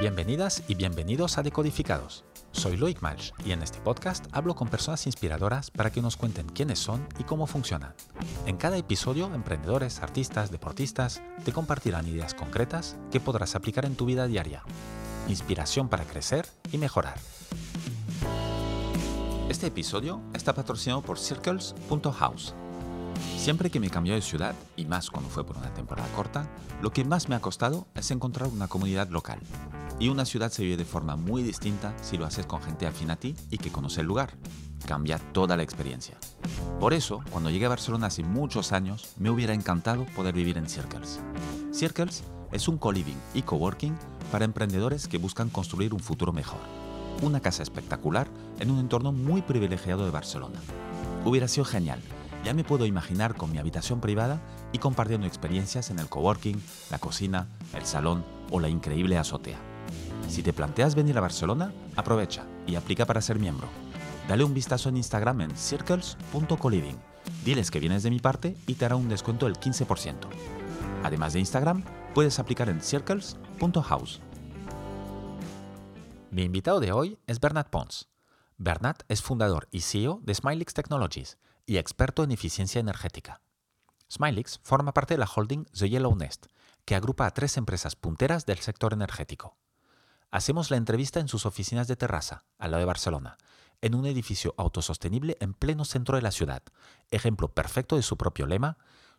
Bienvenidas y bienvenidos a Decodificados. Soy Loic Malch y en este podcast hablo con personas inspiradoras para que nos cuenten quiénes son y cómo funcionan. En cada episodio, emprendedores, artistas, deportistas te compartirán ideas concretas que podrás aplicar en tu vida diaria. Inspiración para crecer y mejorar. Este episodio está patrocinado por Circles.house Siempre que me cambió de ciudad, y más cuando fue por una temporada corta, lo que más me ha costado es encontrar una comunidad local. Y una ciudad se vive de forma muy distinta si lo haces con gente afín a ti y que conoce el lugar. Cambia toda la experiencia. Por eso, cuando llegué a Barcelona hace muchos años, me hubiera encantado poder vivir en Circles. Circles es un co-living y coworking para emprendedores que buscan construir un futuro mejor. Una casa espectacular en un entorno muy privilegiado de Barcelona. Hubiera sido genial ya me puedo imaginar con mi habitación privada y compartiendo experiencias en el coworking, la cocina, el salón o la increíble azotea. Si te planteas venir a Barcelona, aprovecha y aplica para ser miembro. Dale un vistazo en Instagram en circles.coliving. Diles que vienes de mi parte y te hará un descuento del 15%. Además de Instagram, puedes aplicar en circles.house. Mi invitado de hoy es Bernat Pons. Bernat es fundador y CEO de Smilix Technologies y experto en eficiencia energética. Smilix forma parte de la holding The Yellow Nest, que agrupa a tres empresas punteras del sector energético. Hacemos la entrevista en sus oficinas de Terrassa, al lado de Barcelona, en un edificio autosostenible en pleno centro de la ciudad, ejemplo perfecto de su propio lema,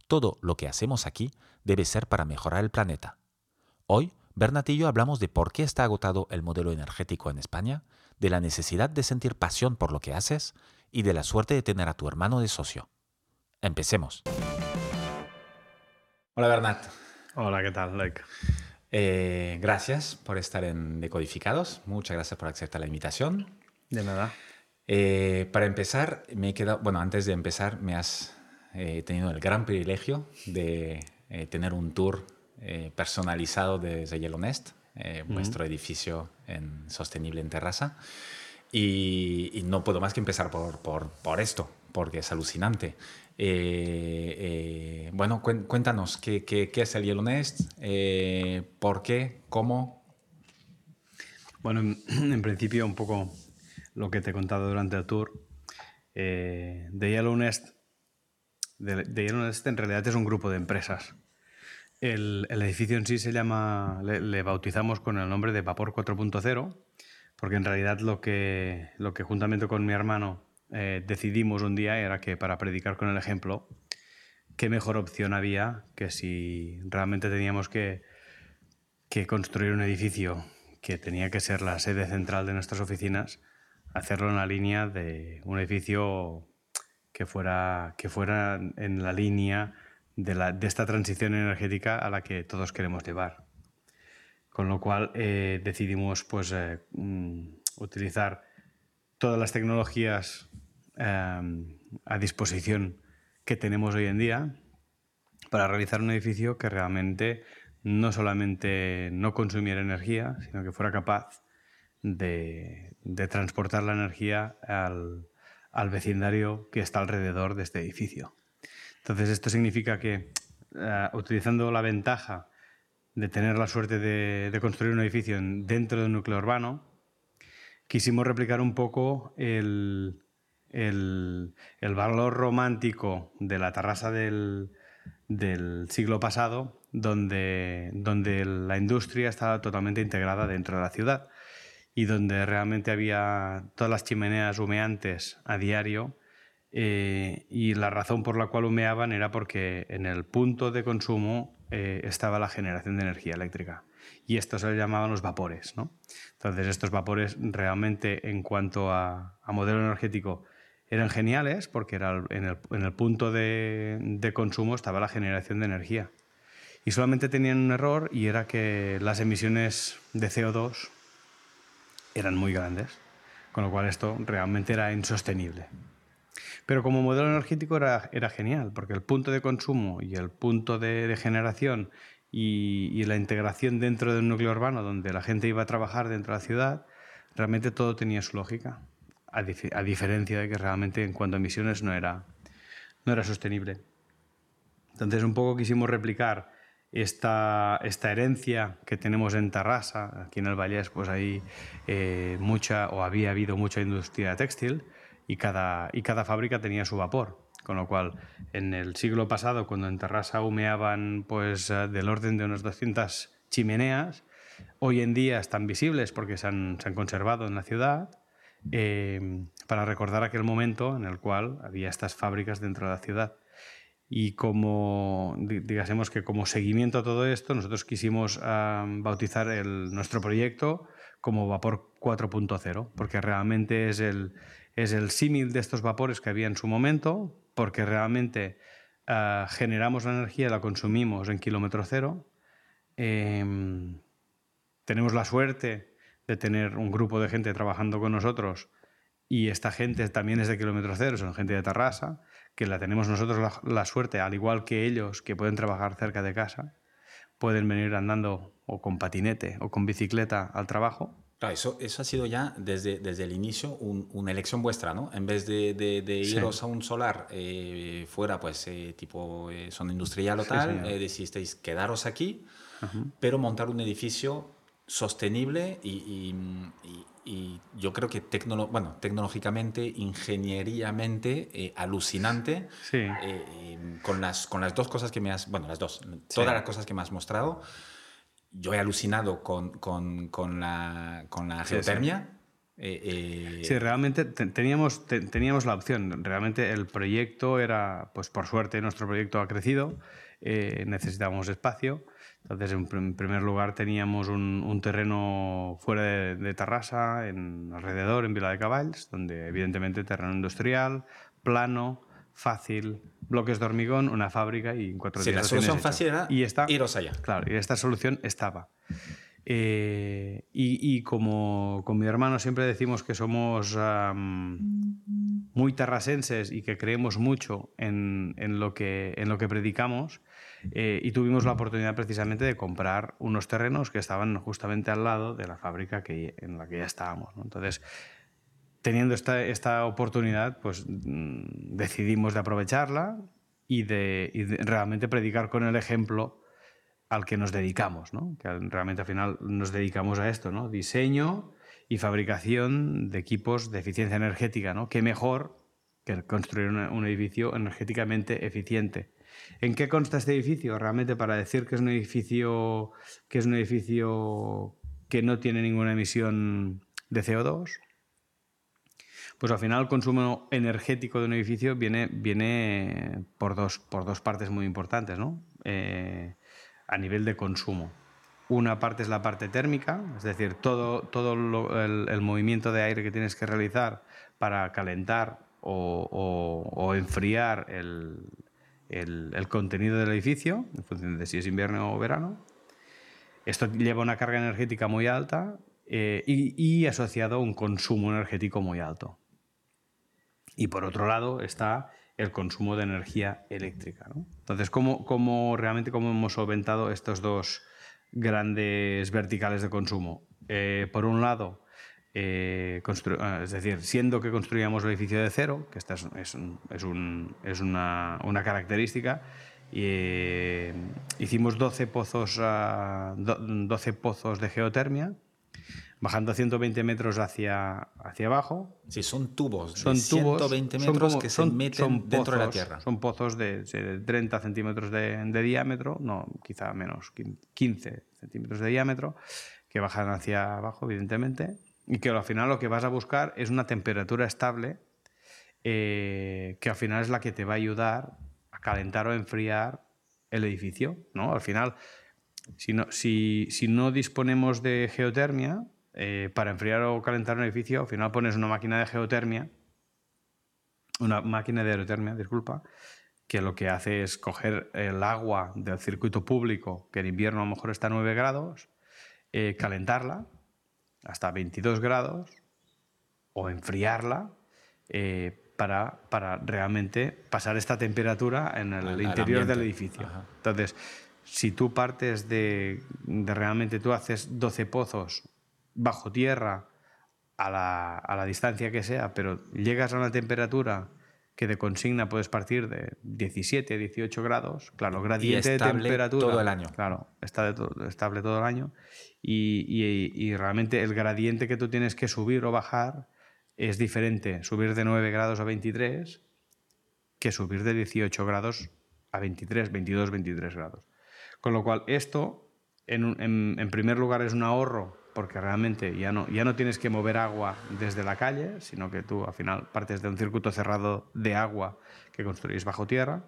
todo lo que hacemos aquí debe ser para mejorar el planeta. Hoy, Bernat y yo hablamos de por qué está agotado el modelo energético en España, de la necesidad de sentir pasión por lo que haces y de la suerte de tener a tu hermano de socio. Empecemos. Hola Bernat. Hola, ¿qué tal, Like? Eh, gracias por estar en Decodificados. Muchas gracias por aceptar la invitación. De nada. Eh, para empezar, me he quedado, bueno, antes de empezar, me has eh, tenido el gran privilegio de tener un tour personalizado de Yellow Nest, vuestro edificio en, sostenible en Terraza. Y, no puedo más que empezar por, por, por esto, porque es alucinante. Eh, eh, bueno, cuéntanos, ¿qué, ¿qué, qué, es el Yellow Nest? Eh, ¿Por qué? ¿Cómo? Bueno, en, principio un poco lo que te he contado durante el tour. de Yellow Nest, de, Yellow Nest en realidad es un grupo de empresas. El, el edificio en sí se llama, le, le bautizamos con el nombre de Vapor 4.0 porque en realidad lo que, lo que juntamente con mi hermano eh, decidimos un día era que para predicar con el ejemplo, qué mejor opción había que si realmente teníamos que, que construir un edificio que tenía que ser la sede central de nuestras oficinas, hacerlo en la línea de un edificio que fuera, que fuera en la línea de, la, de esta transición energética a la que todos queremos llevar. Con lo cual eh, decidimos pues, eh, mm, utilizar todas las tecnologías em, a disposición que tenemos hoy en día para realizar un edificio que realmente no solamente no consumiera energía, sino que fuera capaz de, transportar la energía al, al, vecindario que está alrededor de este edificio. Entonces esto significa que eh, utilizando la ventaja de tener la suerte de, construir un edificio dentro de un núcleo urbano, quisimos replicar un poco el, valor romántico de la terraza del, siglo pasado, donde, donde la industria estaba totalmente integrada dentro de la ciudad y donde realmente había todas las chimeneas humeantes a diario. Eh, y la razón por la cual humeaban era porque en el punto de consumo eh, estaba la generación de energía eléctrica. Y esto se le llamaban los vapores. ¿no? Entonces, estos vapores realmente en cuanto a, modelo energético eran geniales porque era en, el, punto de, consumo estaba la generación de energía. Y solamente tenían un error y era que las emisiones de CO2 eran muy grandes, con lo cual esto realmente era insostenible. Pero como modelo energético era, era genial, porque el punto de consumo y el punto de, generación y, la integración dentro de un núcleo urbano donde la gente iba a trabajar dentro de la ciudad, realmente todo tenía su lógica, a, diferencia de que realmente en cuanto a emisiones no era, no era sostenible. Entonces un poco quisimos replicar esta, esta herencia que tenemos en Tarrasa, aquí en el Vallés, pues hay eh, mucha, o había habido mucha industria textil y cada, y cada fábrica tenía su vapor. Con lo cual, en el siglo pasado, cuando en Tarrasa humeaban pues, eh, del orden de unas 200 chimeneas, hoy en día están visibles porque se han, se han conservado en la ciudad, eh, para recordar aquel momento en el cual había estas fábricas dentro de la ciudad. Y como, digásemos que como seguimiento a todo esto, nosotros quisimos bautizar el, nuestro proyecto como Vapor 4.0, porque realmente es el, es el símil de estos vapores que había en su momento, porque realmente ah, generamos la energía, la consumimos en kilómetro cero. Em, tenemos la suerte de tener un grupo de gente trabajando con nosotros y esta gente también es de kilómetro cero, son gente de Tarrasa que la tenemos nosotros la, suerte, al igual que ellos, que pueden trabajar cerca de casa, pueden venir andando o con patinete o con bicicleta al trabajo. Claro, eso, eso ha sido ya desde, desde el inicio una elección vuestra, ¿no? En vez de, de, iros a un solar eh, fuera, pues eh, tipo eh, zona industrial o tal, decidisteis quedaros aquí, pero montar un edificio sostenible y, y yo creo que bueno, tecnológicamente, ingenieríamente, eh, alucinante, eh, con, las, con las dos cosas que me has, bueno, las dos, todas las cosas que me has mostrado, yo he alucinado con, con, con la, con la geotermia. Eh, sí, realmente teníamos, teníamos la opción. Realmente el proyecto era, pues por suerte nuestro proyecto ha crecido, necesitábamos espacio entonces, en primer lugar, teníamos un, terreno fuera de, de, Tarrasa, en, alrededor, en Vila de Caballos, donde evidentemente terreno industrial, plano, fácil, bloques de hormigón, una fábrica y cuatro sí, la solución fácil era y esta, iros allá. Claro, y esta solución estaba. Eh, y, como con mi hermano siempre decimos que somos muy tarrasenses y que creemos mucho en, en, lo que, en lo que predicamos, eh, y tuvimos la oportunidad precisamente de comprar unos terrenos que estaban justamente al lado de la fábrica que, en la que ya estábamos. Entonces, teniendo esta, esta oportunidad, pues mm, decidimos de aprovecharla y de, realmente predicar con el ejemplo al que nos dedicamos, ¿no? que realmente al final nos dedicamos a esto, ¿no? diseño y fabricación de equipos de eficiencia energética. ¿no? ¿Qué mejor que construir un edificio energéticamente eficiente? ¿En qué consta este edificio? Realmente para decir que es un edificio que es un edificio que no tiene ninguna emisión de CO2, pues al final el consumo energético de un edificio viene, viene por, dos, por dos partes muy importantes, ¿no? Eh, a nivel de consumo. Una parte es la parte térmica, es decir, todo, todo el, movimiento de aire que tienes que realizar para calentar o enfriar el, el, contenido del edificio, en función de si es invierno o verano. Esto lleva una carga energética muy alta eh, y, asociado a un consumo energético muy alto. Y por otro lado está el consumo de energía eléctrica. Entonces, ¿cómo, ¿cómo, realmente cómo hemos solventado estos dos grandes verticales de consumo? Eh, por un lado, eh, ah, es decir, siendo que construíamos el edificio de cero, que esta es, es, es, un, es una, una, característica, eh, hicimos 12 pozos, 12 ah, pozos de geotermia, bajando 120 metros hacia, hacia abajo. Sí, son tubos son de 120 metros que se meten dentro de la tierra. Son pozos de, de 30 centímetros de, de, diámetro, no, quizá menos, 15 centímetros de diámetro, que bajan hacia abajo, evidentemente y que al final lo que vas a buscar es una temperatura estable eh, que al final es la que te va a ayudar a calentar o enfriar el edificio. ¿no? Al final, si no, si, si no disponemos de geotermia, eh, para enfriar o calentar un edificio, al final pones una máquina de geotermia, una máquina de aerotermia, disculpa, que lo que hace es coger el agua del circuito público, que en invierno a lo mejor está a 9 grados, eh, calentarla hasta 22 grados o enfriarla eh, para, para, realmente pasar esta temperatura en el interior del edificio. Entonces, si tú partes de, de, realmente, tú haces 12 pozos bajo tierra a la, a la, distancia que sea, pero llegas a una temperatura que de consigna puedes partir de 17, 18 grados. Claro, gradiente y de temperatura. todo el año. Claro, está estable todo el año. Y, y, realmente el gradiente que tú tienes que subir o bajar es diferente subir de 9 grados a 23 que subir de 18 grados a 23, 22, 23 grados. Con lo cual, esto, en, en, en primer lugar, es un ahorro porque realmente ya no, ya no tienes que mover agua desde la calle, sino que tú al final partes de un circuito cerrado de agua que construís bajo tierra,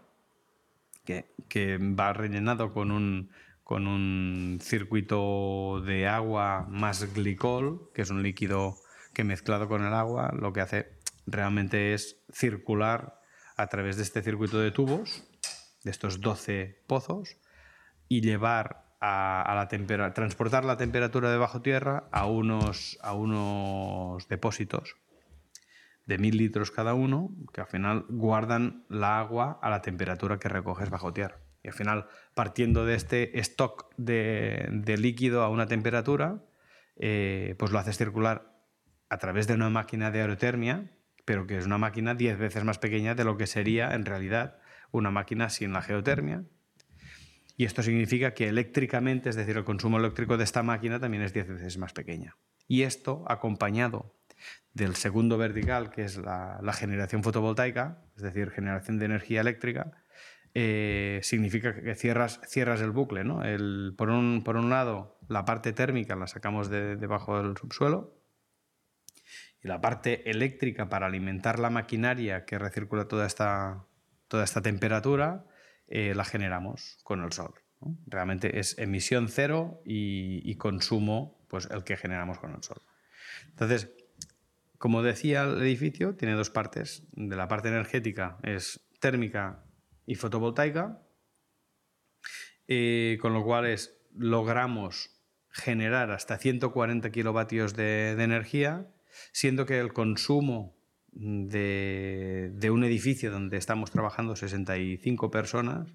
que, que va rellenado con un, con un circuito de agua más glicol, que es un líquido que mezclado con el agua lo que hace realmente es circular a través de este circuito de tubos, de estos 12 pozos, y llevar a, la temperatura, transportar la temperatura de bajo tierra a unos, a unos depósitos de mil litros cada uno, que al final guardan la agua a la temperatura que recoges bajo tierra. Y al final, partiendo de este stock de, líquido a una temperatura, eh, pues lo haces circular a través de una máquina de aerotermia, pero que es una máquina 10 veces más pequeña de lo que sería en realidad una máquina sin la geotermia, y esto significa que eléctricamente, es decir, el consumo eléctrico de esta máquina también es 10 veces más pequeña. Y esto, acompañado del segundo vertical, que es la, generación fotovoltaica, es decir, generación de energía eléctrica, eh, significa que cierras, cierras el bucle. ¿no? El, por, un, por, un, lado, la parte térmica la sacamos de, debajo del subsuelo y la parte eléctrica para alimentar la maquinaria que recircula toda esta, toda esta temperatura eh, la generamos con el sol. Realmente es emisión cero y, consumo pues, el que generamos con el sol. Entonces, como decía, el edificio tiene dos partes. De la parte energética es térmica y fotovoltaica, eh, con lo cual es, logramos generar hasta 140 kilovatios de energía, siendo que el consumo de, un edificio donde estamos trabajando 65 personas,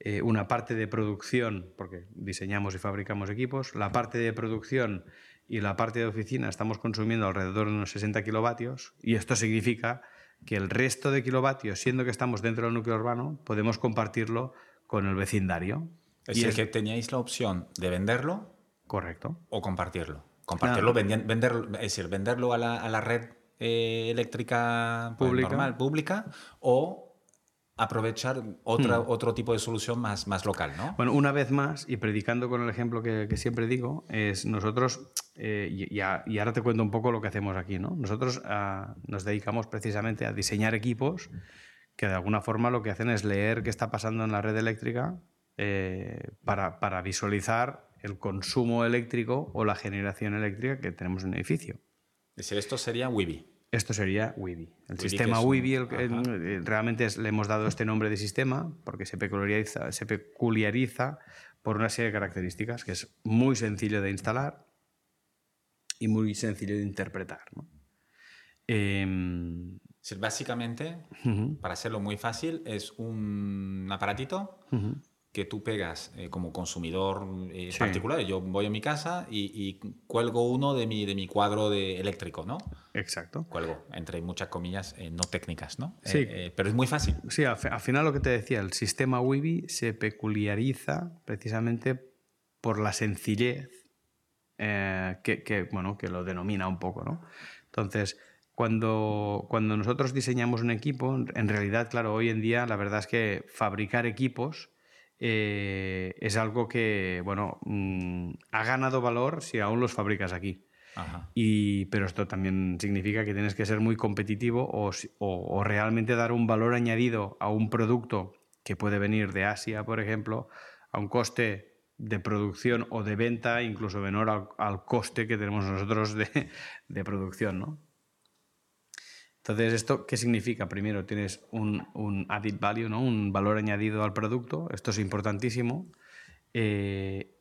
eh, una parte de producción, porque diseñamos y fabricamos equipos, la parte de producción y la parte de oficina estamos consumiendo alrededor de unos 60 kilovatios y esto significa que el resto de kilovatios, siendo que estamos dentro del núcleo urbano, podemos compartirlo con el vecindario. Es decir, que teníais la opción de venderlo. Correcto. O compartirlo. Compartirlo, vender, es decir, venderlo a la, a la red eh, eléctrica pues, pública. normal, pública, o aprovechar otra, hmm. otro tipo de solución más, más local, ¿no? Bueno, una vez más, y predicando con el ejemplo que, siempre digo, es nosotros, eh, y, ahora te cuento un poco lo que hacemos aquí, ¿no? Nosotros ah, nos dedicamos precisamente a diseñar equipos que de alguna forma lo que hacen es leer qué está pasando en la red eléctrica eh, para, para visualizar el consumo eléctrico o la generación eléctrica que tenemos en un edificio. Es decir, esto sería Wibi. Esto sería Wibi. El sistema Wibi, eh, realmente le hemos dado este nombre de sistema porque se peculiariza, se peculiariza por una serie de características que es muy sencillo de instalar y muy sencillo de interpretar. Em, básicamente, para hacerlo muy fácil, es un aparatito que tú pegas eh, como consumidor eh, particular. Yo voy a mi casa y, cuelgo uno de mi, de mi cuadro de eléctrico, ¿no? Exacto. Cuelgo, entre muchas comillas, eh, no técnicas, ¿no? Sí. pero es muy fácil. Sí, al, final lo que te decía, el sistema Wibi se peculiariza precisamente por la sencillez que, que, bueno, que lo denomina un poco, ¿no? Entonces, cuando, cuando nosotros diseñamos un equipo, en realidad, claro, hoy en día la verdad es que fabricar equipos eh, es algo que, bueno, mm, ha ganado valor si aún los fabricas aquí. Y, pero esto también significa que tienes que ser muy competitivo o, realmente dar un valor añadido a un producto que puede venir de Asia, por ejemplo, a un coste de producción o de venta incluso menor al, al coste que tenemos nosotros de, de producción, ¿no? Entonces, ¿esto qué significa? Primero, tienes un, un added value, ¿no? un valor añadido al producto. Esto es importantísimo. Eh,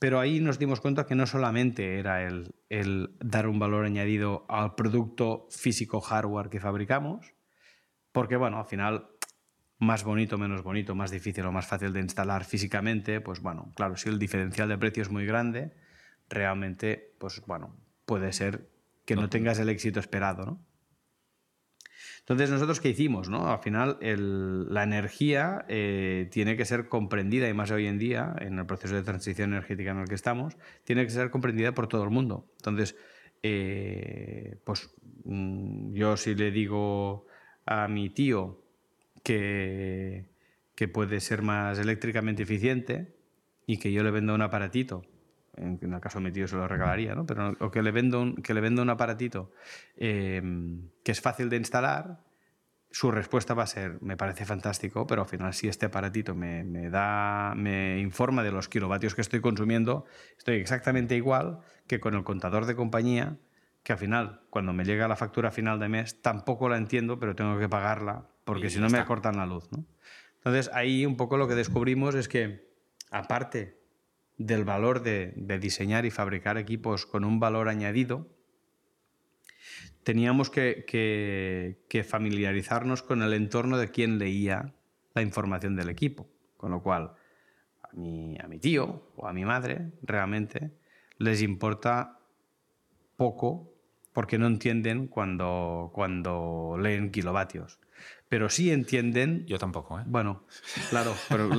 pero ahí nos dimos cuenta que no solamente era el, el, dar un valor añadido al producto físico hardware que fabricamos, porque, bueno, al final, más bonito, menos bonito, más difícil o más fácil de instalar físicamente, pues bueno, claro, si el diferencial de precio es muy grande, realmente, pues bueno, puede ser que no tengas el éxito esperado, ¿no? Entonces, nosotros qué hicimos? ¿no? Al final, la energía eh, tiene que ser comprendida, y más hoy en día, en el proceso de transición energética en el que estamos, tiene que ser comprendida por todo el mundo. Entonces, eh, pues mm, yo si le digo a mi tío que, que puede ser más eléctricamente eficiente y que yo le venda un aparatito en, el caso de mi tío se lo regalaría, ¿no? Pero, o que le vendo un, que le vendo un aparatito em, que es fácil de instalar, su respuesta va a ser, me parece fantástico, pero al final si este aparatito me, me, da, me informa de los kilovatios que estoy consumiendo, estoy exactamente igual que con el contador de compañía, que al final, cuando me llega la factura final de mes, tampoco la entiendo, pero tengo que pagarla, porque si no me cortan la luz. ¿no? Entonces ahí un poco lo que descubrimos es que, aparte del valor de, diseñar y fabricar equipos con un valor añadido, teníamos que, familiarizarnos con el entorno de quien leía la información del equipo. Con lo cual, a mi, a mi tío o a mi madre realmente les importa poco porque no entienden cuando, cuando leen kilovatios pero sí entienden. Yo tampoco, ¿eh? Bueno, claro, pero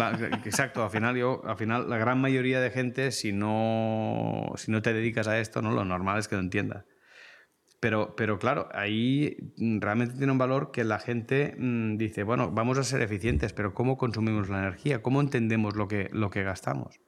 exacto, al final, yo, al final la gran mayoría de gente, si no, si no te dedicas a esto, ¿no? lo normal es que lo entiendas. Pero, pero claro, ahí realmente tiene un valor que la gente mm, dice, bueno, vamos a ser eficientes, pero ¿cómo consumimos la energía? ¿Cómo entendemos lo que, lo que gastamos?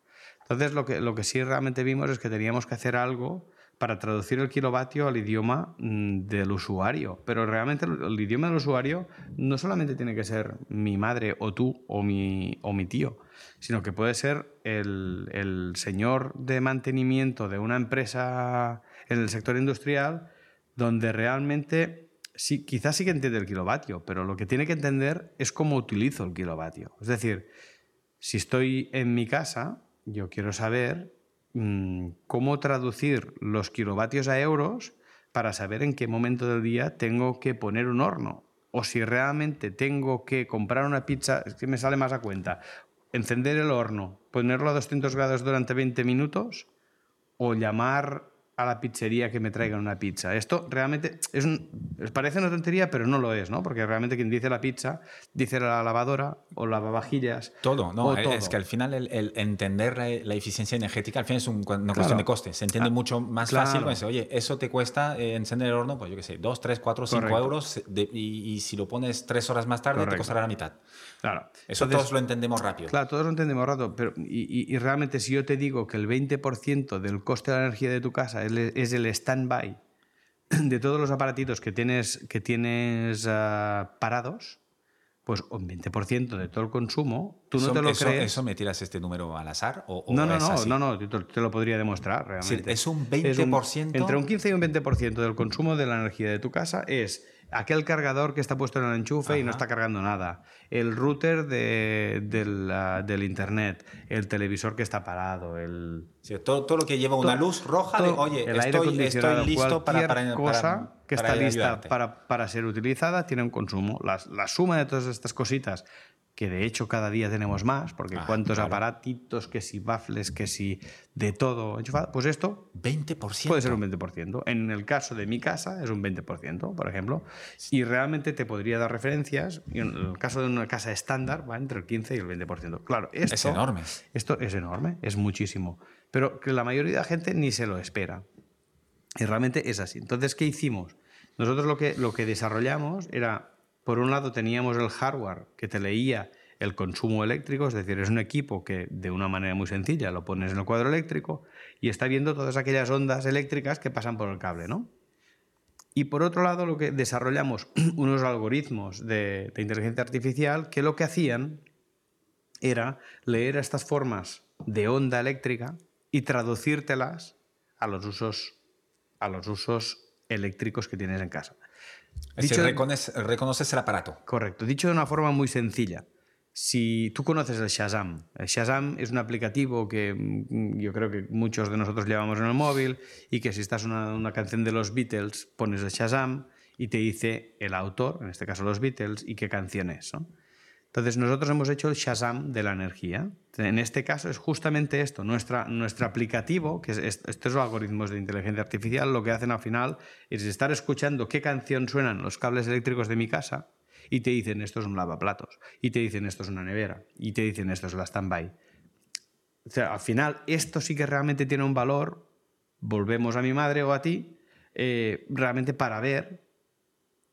Entonces, lo que, lo que sí realmente vimos es que teníamos que hacer algo para traducir el kilovatio al idioma mm, del usuario. Pero realmente el, idioma del usuario no solamente tiene que ser mi madre o tú o mi, o mi tío, sino que puede ser el, señor de mantenimiento de una empresa en el sector industrial donde realmente sí, quizás sí que entiende el kilovatio, pero lo que tiene que entender es cómo utilizo el kilovatio. Es decir, si estoy en mi casa, yo quiero saber cómo traducir los kilovatios a euros para saber en qué momento del día tengo que poner un horno. O si realmente tengo que comprar una pizza, es que me sale más a cuenta, encender el horno, ponerlo a 200 grados durante 20 minutos o llamar a la pizzería que me traigan una pizza. Esto realmente es parece una tontería, pero no lo es, ¿no? Porque realmente quien dice la pizza dice la lavadora o lavavajillas. Todo, ¿no? Es que al final el, entender la, eficiencia energética al final es una cuestión de coste. Se entiende ah, mucho más fácil cuando oye, eso te cuesta eh, encender el horno, pues yo qué sé, 2, 3, 4, 5 euros y, si lo pones 3 horas más tarde te costará la mitad. Claro. Eso todos lo entendemos rápido. Claro, todos lo entendemos rápido, pero y, y realmente si yo te digo que el 20% del coste de la energía de tu casa es el stand-by de todos los aparatitos que tienes, que tienes ah, parados, pues un 20% de todo el consumo, tú no te lo crees. ¿Eso me tiras este número al azar? O, no, no, no, no, no, te, lo podría demostrar realmente. es un 20%. entre un 15 y un 20% del consumo de la energía de tu casa es aquel cargador que está puesto en el enchufe y no está cargando nada, el router de, del, internet, el televisor que está parado, el... todo, todo, lo que lleva una luz roja de, oye, el estoy, estoy listo para, para, cosa que está lista para, para, ser utilizada tiene un consumo. La, la suma de todas estas cositas que de hecho cada día tenemos más, porque ah, cuántos aparatitos, que si baffles, que si de todo enchufado, pues esto 20%. puede ser un 20%. En el caso de mi casa es un 20%, por ejemplo, y realmente te podría dar referencias, y en el caso de una casa estándar va entre el 15 y el 20%. Claro, esto es enorme. Esto es enorme, es muchísimo, pero que la mayoría de la gente ni se lo espera. Y realmente es así. Entonces, ¿qué hicimos? Nosotros lo que, lo que desarrollamos era por un lado teníamos el hardware que te leía el consumo eléctrico, es decir, es un equipo que de una manera muy sencilla lo pones en el cuadro eléctrico y está viendo todas aquellas ondas eléctricas que pasan por el cable, ¿no? Y por otro lado, lo que desarrollamos unos algoritmos de, inteligencia artificial que lo que hacían era leer estas formas de onda eléctrica y traducírtelas a los usos, a los usos eléctricos que tienes en casa. Dicho, reconoces, el aparato. Correcto. Dicho de una forma muy sencilla. Si tú conoces el Shazam, el Shazam es un aplicativo que mm, yo creo que muchos de nosotros llevamos en el móvil y que si estás una, una canción de los Beatles, pones el Shazam y te dice el autor, en este caso los Beatles, y qué canción es. Entonces nosotros hemos hecho el Shazam de la energía. En este caso es justamente esto. Nuestra, nuestro aplicativo, que es, estos algoritmos de inteligencia artificial, lo que hacen al final es estar escuchando qué canción suenan los cables eléctricos de mi casa y te dicen esto es un lavaplatos, y te dicen esto es una nevera, y te dicen esto es la stand-by. O sea, al final esto sí que realmente tiene un valor, volvemos a mi madre o a ti, eh, realmente para ver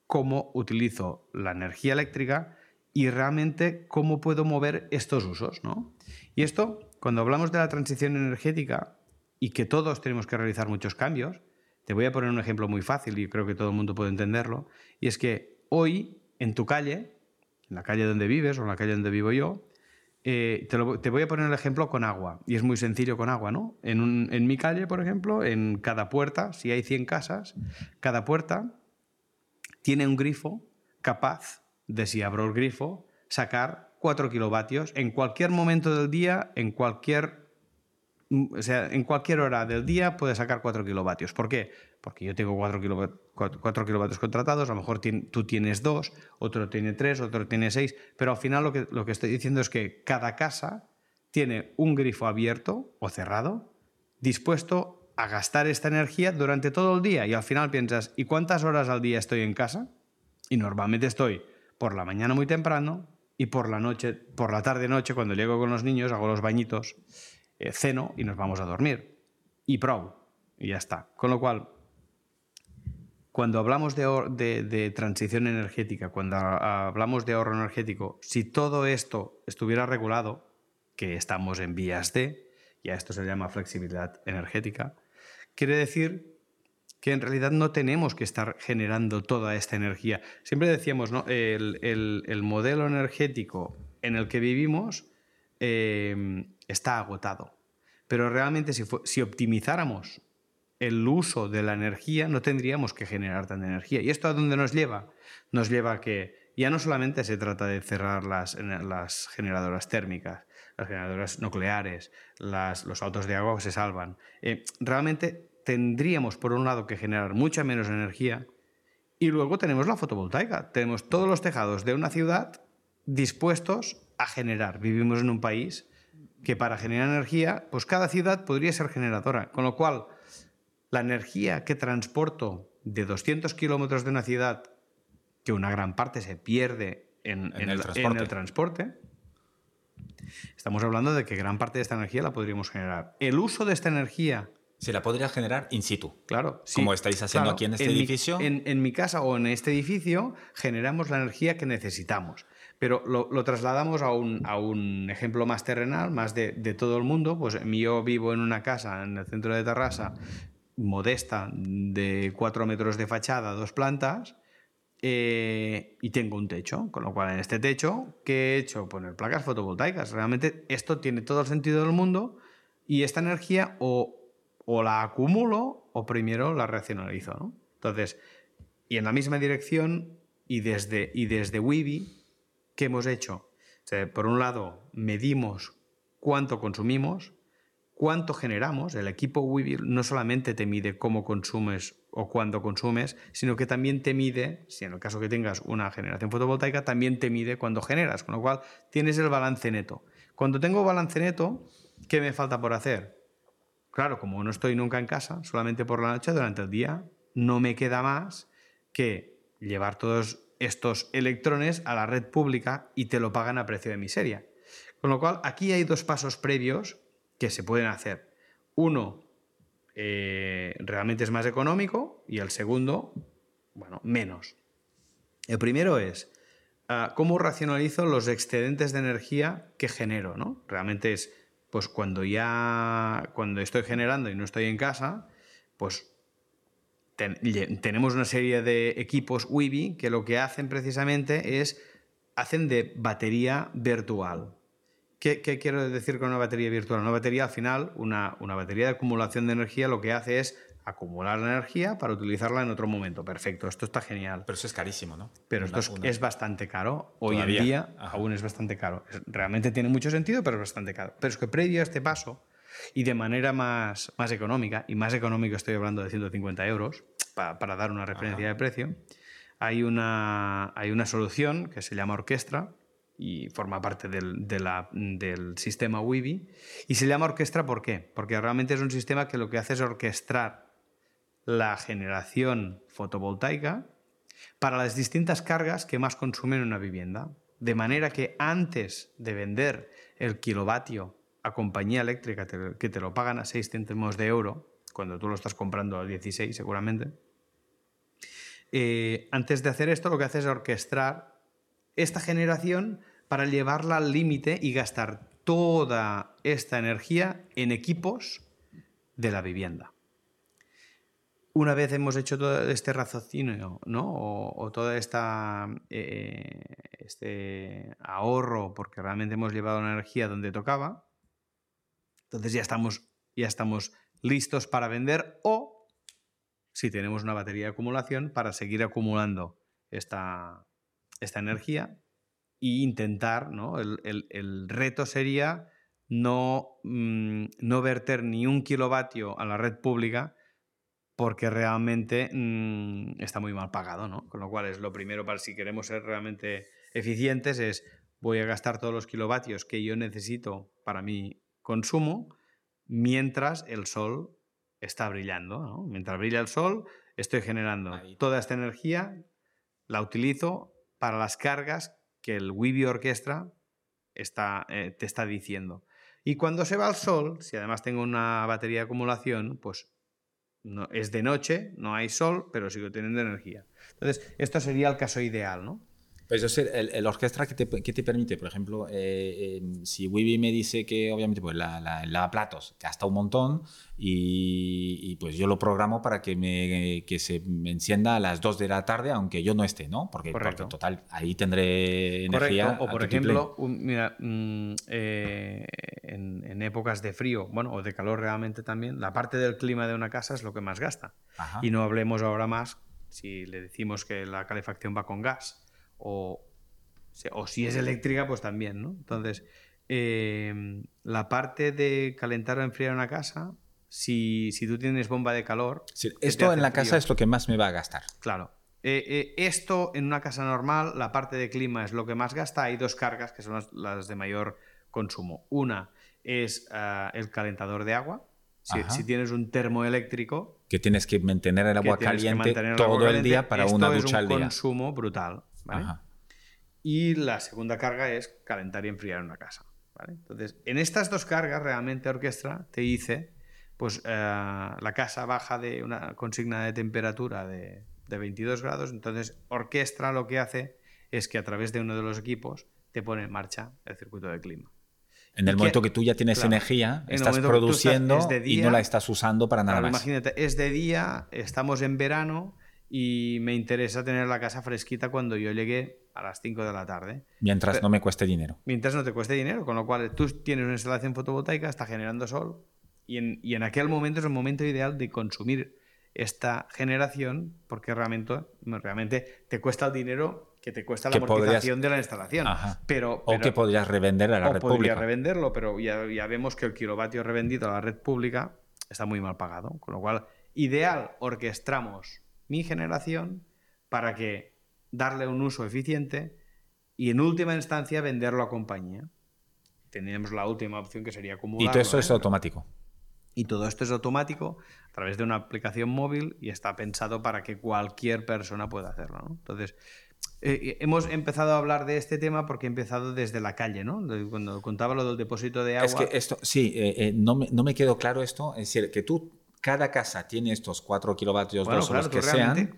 cómo utilizo la energía eléctrica y realmente cómo puedo mover estos usos. ¿no? Y esto, cuando hablamos de la transición energética y que todos tenemos que realizar muchos cambios, te voy a poner un ejemplo muy fácil y creo que todo el mundo puede entenderlo, y es que hoy en tu calle, en la calle donde vives o en la calle donde vivo yo, eh, te, voy a poner el ejemplo con agua, y es muy sencillo con agua, ¿no? En, en mi calle, por ejemplo, en cada puerta, si hay 100 casas, cada puerta tiene un grifo capaz de si abro el grifo, sacar 4 kilovatios en cualquier momento del día, en cualquier, o sea, en cualquier hora del día puede sacar 4 kilovatios. ¿Por qué? Porque yo tengo 4, kilovatios contratados, a lo mejor tú tienes 2, otro tiene 3, otro tiene 6, pero al final lo que, lo que estoy diciendo es que cada casa tiene un grifo abierto o cerrado, dispuesto a gastar esta energía durante todo el día y al final piensas, ¿y cuántas horas al día estoy en casa? Y normalmente estoy por la mañana muy temprano y por la noche, por la tarde noche, cuando llego con los niños, hago los bañitos, eh, ceno y nos vamos a dormir. Y pro, y ya está. Con lo cual, cuando hablamos de, de, transición energética, cuando hablamos de ahorro energético, si todo esto estuviera regulado, que estamos en vías de, y a esto se llama flexibilidad energética, quiere decir que en realidad no tenemos que estar generando toda esta energía. Siempre decíamos, ¿no? el, modelo energético en el que vivimos eh, está agotado. Pero realmente si, si optimizáramos el uso de la energía, no tendríamos que generar tanta energía. ¿Y esto a dónde nos lleva? Nos lleva a que ya no solamente se trata de cerrar las, generadoras térmicas, las generadoras nucleares, los autos de agua se salvan. Eh, realmente tendríamos por un lado que generar mucha menos energía y luego tenemos la fotovoltaica. Tenemos todos los tejados de una ciudad dispuestos a generar. Vivimos en un país que para generar energía, pues cada ciudad podría ser generadora. Con lo cual, la energía que transporto de 200 kilómetros de una ciudad, que una gran parte se pierde en, el, en el transporte, estamos hablando de que gran parte de esta energía la podríamos generar. El uso de esta energía se la podría generar in situ. Claro. Como estáis haciendo aquí en este edificio. en, mi casa o en este edificio generamos la energía que necesitamos. Pero lo, trasladamos a un, a un, ejemplo más terrenal, más de, de, todo el mundo. Pues yo vivo en una casa en el centro de Tarrasa, modesta, de cuatro metros de fachada, dos plantas, eh, y tengo un techo. Con lo cual, en este techo, ¿qué he hecho? Poner placas fotovoltaicas. Realmente esto tiene todo el sentido del mundo y esta energía o o la acumulo o primero la racionalizo. ¿no? Entonces, y en la misma dirección y desde, y desde ¿qué hemos hecho? por un lado, medimos cuánto consumimos, cuánto generamos. El equipo Weeby no solamente te mide cómo consumes o cuándo consumes, sino que también te mide, si en el caso que tengas una generación fotovoltaica, también te mide cuándo generas, con lo cual tienes el balance neto. Cuando tengo balance neto, ¿qué me falta por hacer? Claro, como no estoy nunca en casa, solamente por la noche, durante el día, no me queda más que llevar todos estos electrones a la red pública y te lo pagan a precio de miseria. Con lo cual, aquí hay dos pasos previos que se pueden hacer. Uno, eh, realmente es más económico y el segundo, bueno, menos. El primero es ah, cómo racionalizo los excedentes de energía que genero, ¿no? Realmente es pues cuando ya, cuando estoy generando y no estoy en casa, pues tenemos una serie de equipos Wibi que lo que hacen precisamente es, hacen de batería virtual. ¿Qué, quiero decir con una batería virtual? Una batería al final, una, una batería de acumulación de energía lo que hace es acumular la energía para utilizarla en otro momento. Perfecto, esto está genial. Pero eso es carísimo, ¿no? Pero esto es, bastante caro. Hoy en día aún es bastante caro. Realmente tiene mucho sentido, pero es bastante caro. Pero es que previo a este paso, y de manera más, más económica, y más económico estoy hablando de 150 euros, para, dar una referencia de precio, hay una, hay una solución que se llama Orquestra, y forma parte del, del sistema Wibi. Y se llama orquestra ¿por qué? Porque realmente es un sistema que lo que hace es orquestar la generación fotovoltaica para las distintas cargas que más consumen una vivienda. De manera que antes de vender el kilovatio a compañía eléctrica que te lo pagan a 6 céntimos de euro, cuando tú lo estás comprando a 16 seguramente, eh, antes de hacer esto lo que hace es orquestar esta generación para llevarla al límite y gastar toda esta energía en equipos de la vivienda. Una vez hemos hecho todo este raciocinio, ¿no? O, todo esta, eh, este ahorro, porque realmente hemos llevado la energía donde tocaba, entonces ya estamos, ya estamos listos para vender o si tenemos una batería de acumulación para seguir acumulando esta, esta energía e intentar, ¿no? el, reto sería no, mm, no verter ni un kilovatio a la red pública porque realmente mm, está muy mal pagado, ¿no? Con lo cual es lo primero para si queremos ser realmente eficientes es voy a gastar todos los kilovatios que yo necesito para mi consumo mientras el sol está brillando, ¿no? Mientras brilla el sol estoy generando toda esta energía, la utilizo para las cargas que el Wibi Orquestra está, eh, te está diciendo. Y cuando se va el sol, si además tengo una batería de acumulación, pues no, es de noche, no hay sol, pero sigo teniendo energía. Entonces, esto sería el caso ideal, ¿no? Pues es el, el orquestra que te, que te, permite, por ejemplo, eh, eh, si Wibi me dice que obviamente pues la, la, el lavaplatos gasta un montón y, pues yo lo programo para que, me, que se me encienda a las 2 de la tarde aunque yo no esté, ¿no? Porque, en total ahí tendré energía. O por ejemplo, mira, mm, eh, en, en, épocas de frío, bueno, o de calor realmente también, la parte del clima de una casa es lo que más gasta. Y no hablemos ahora más si le decimos que la calefacción va con gas o, o si es eléctrica, pues también, ¿no? Entonces, em, la parte de calentar o enfriar una casa, si, si tú tienes bomba de calor... esto en la casa es lo que más me va a gastar. Claro. Eh, eh, esto en una casa normal, la parte de clima es lo que más gasta. Hay dos cargas que son las, de mayor consumo. Una es ah, el calentador de agua. Si, tienes un termoeléctrico... Que tienes que mantener el agua caliente todo el día para una ducha al día. Es un brutal. Y la segunda carga es calentar y enfriar una casa. Entonces, en estas dos cargas, realmente Orquestra te dice, pues eh, la casa baja de una consigna de temperatura de, 22 grados, entonces Orquestra lo que hace es que a través de uno de los equipos te pone en marcha el circuito de clima. En el momento que, tú ya tienes energía, estás produciendo y no la estás usando para nada más. Imagínate, es de día, estamos en verano, y me interesa tener la casa fresquita cuando yo llegue a las 5 de la tarde. Mientras no me cueste dinero. Mientras no te cueste dinero, con lo cual tú tienes una instalación fotovoltaica, está generando sol y en, y en aquel momento es el momento ideal de consumir esta generación porque realmente, realmente te cuesta el dinero que te cuesta la amortización de la instalación. Pero, o que podrías revender a la red pública. revenderlo, pero ya, ya vemos que el kilovatio revendido a la red pública está muy mal pagado. Con lo cual, ideal, orquestamos mi generación para que darle un uso eficiente y en última instancia venderlo a compañía. Tenemos la última opción que sería acumular. Y todo eso es automático. Y todo esto es automático a través de una aplicación móvil y está pensado para que cualquier persona pueda hacerlo. Entonces, eh, eh, hemos empezado a hablar de este tema porque he empezado desde la calle, ¿no? Cuando contaba lo del depósito de agua. Es que esto, sí, eh, no, me, no, me, quedó claro esto. Es decir, que tú cada casa tiene estos 4 kilovatios bueno, los que sean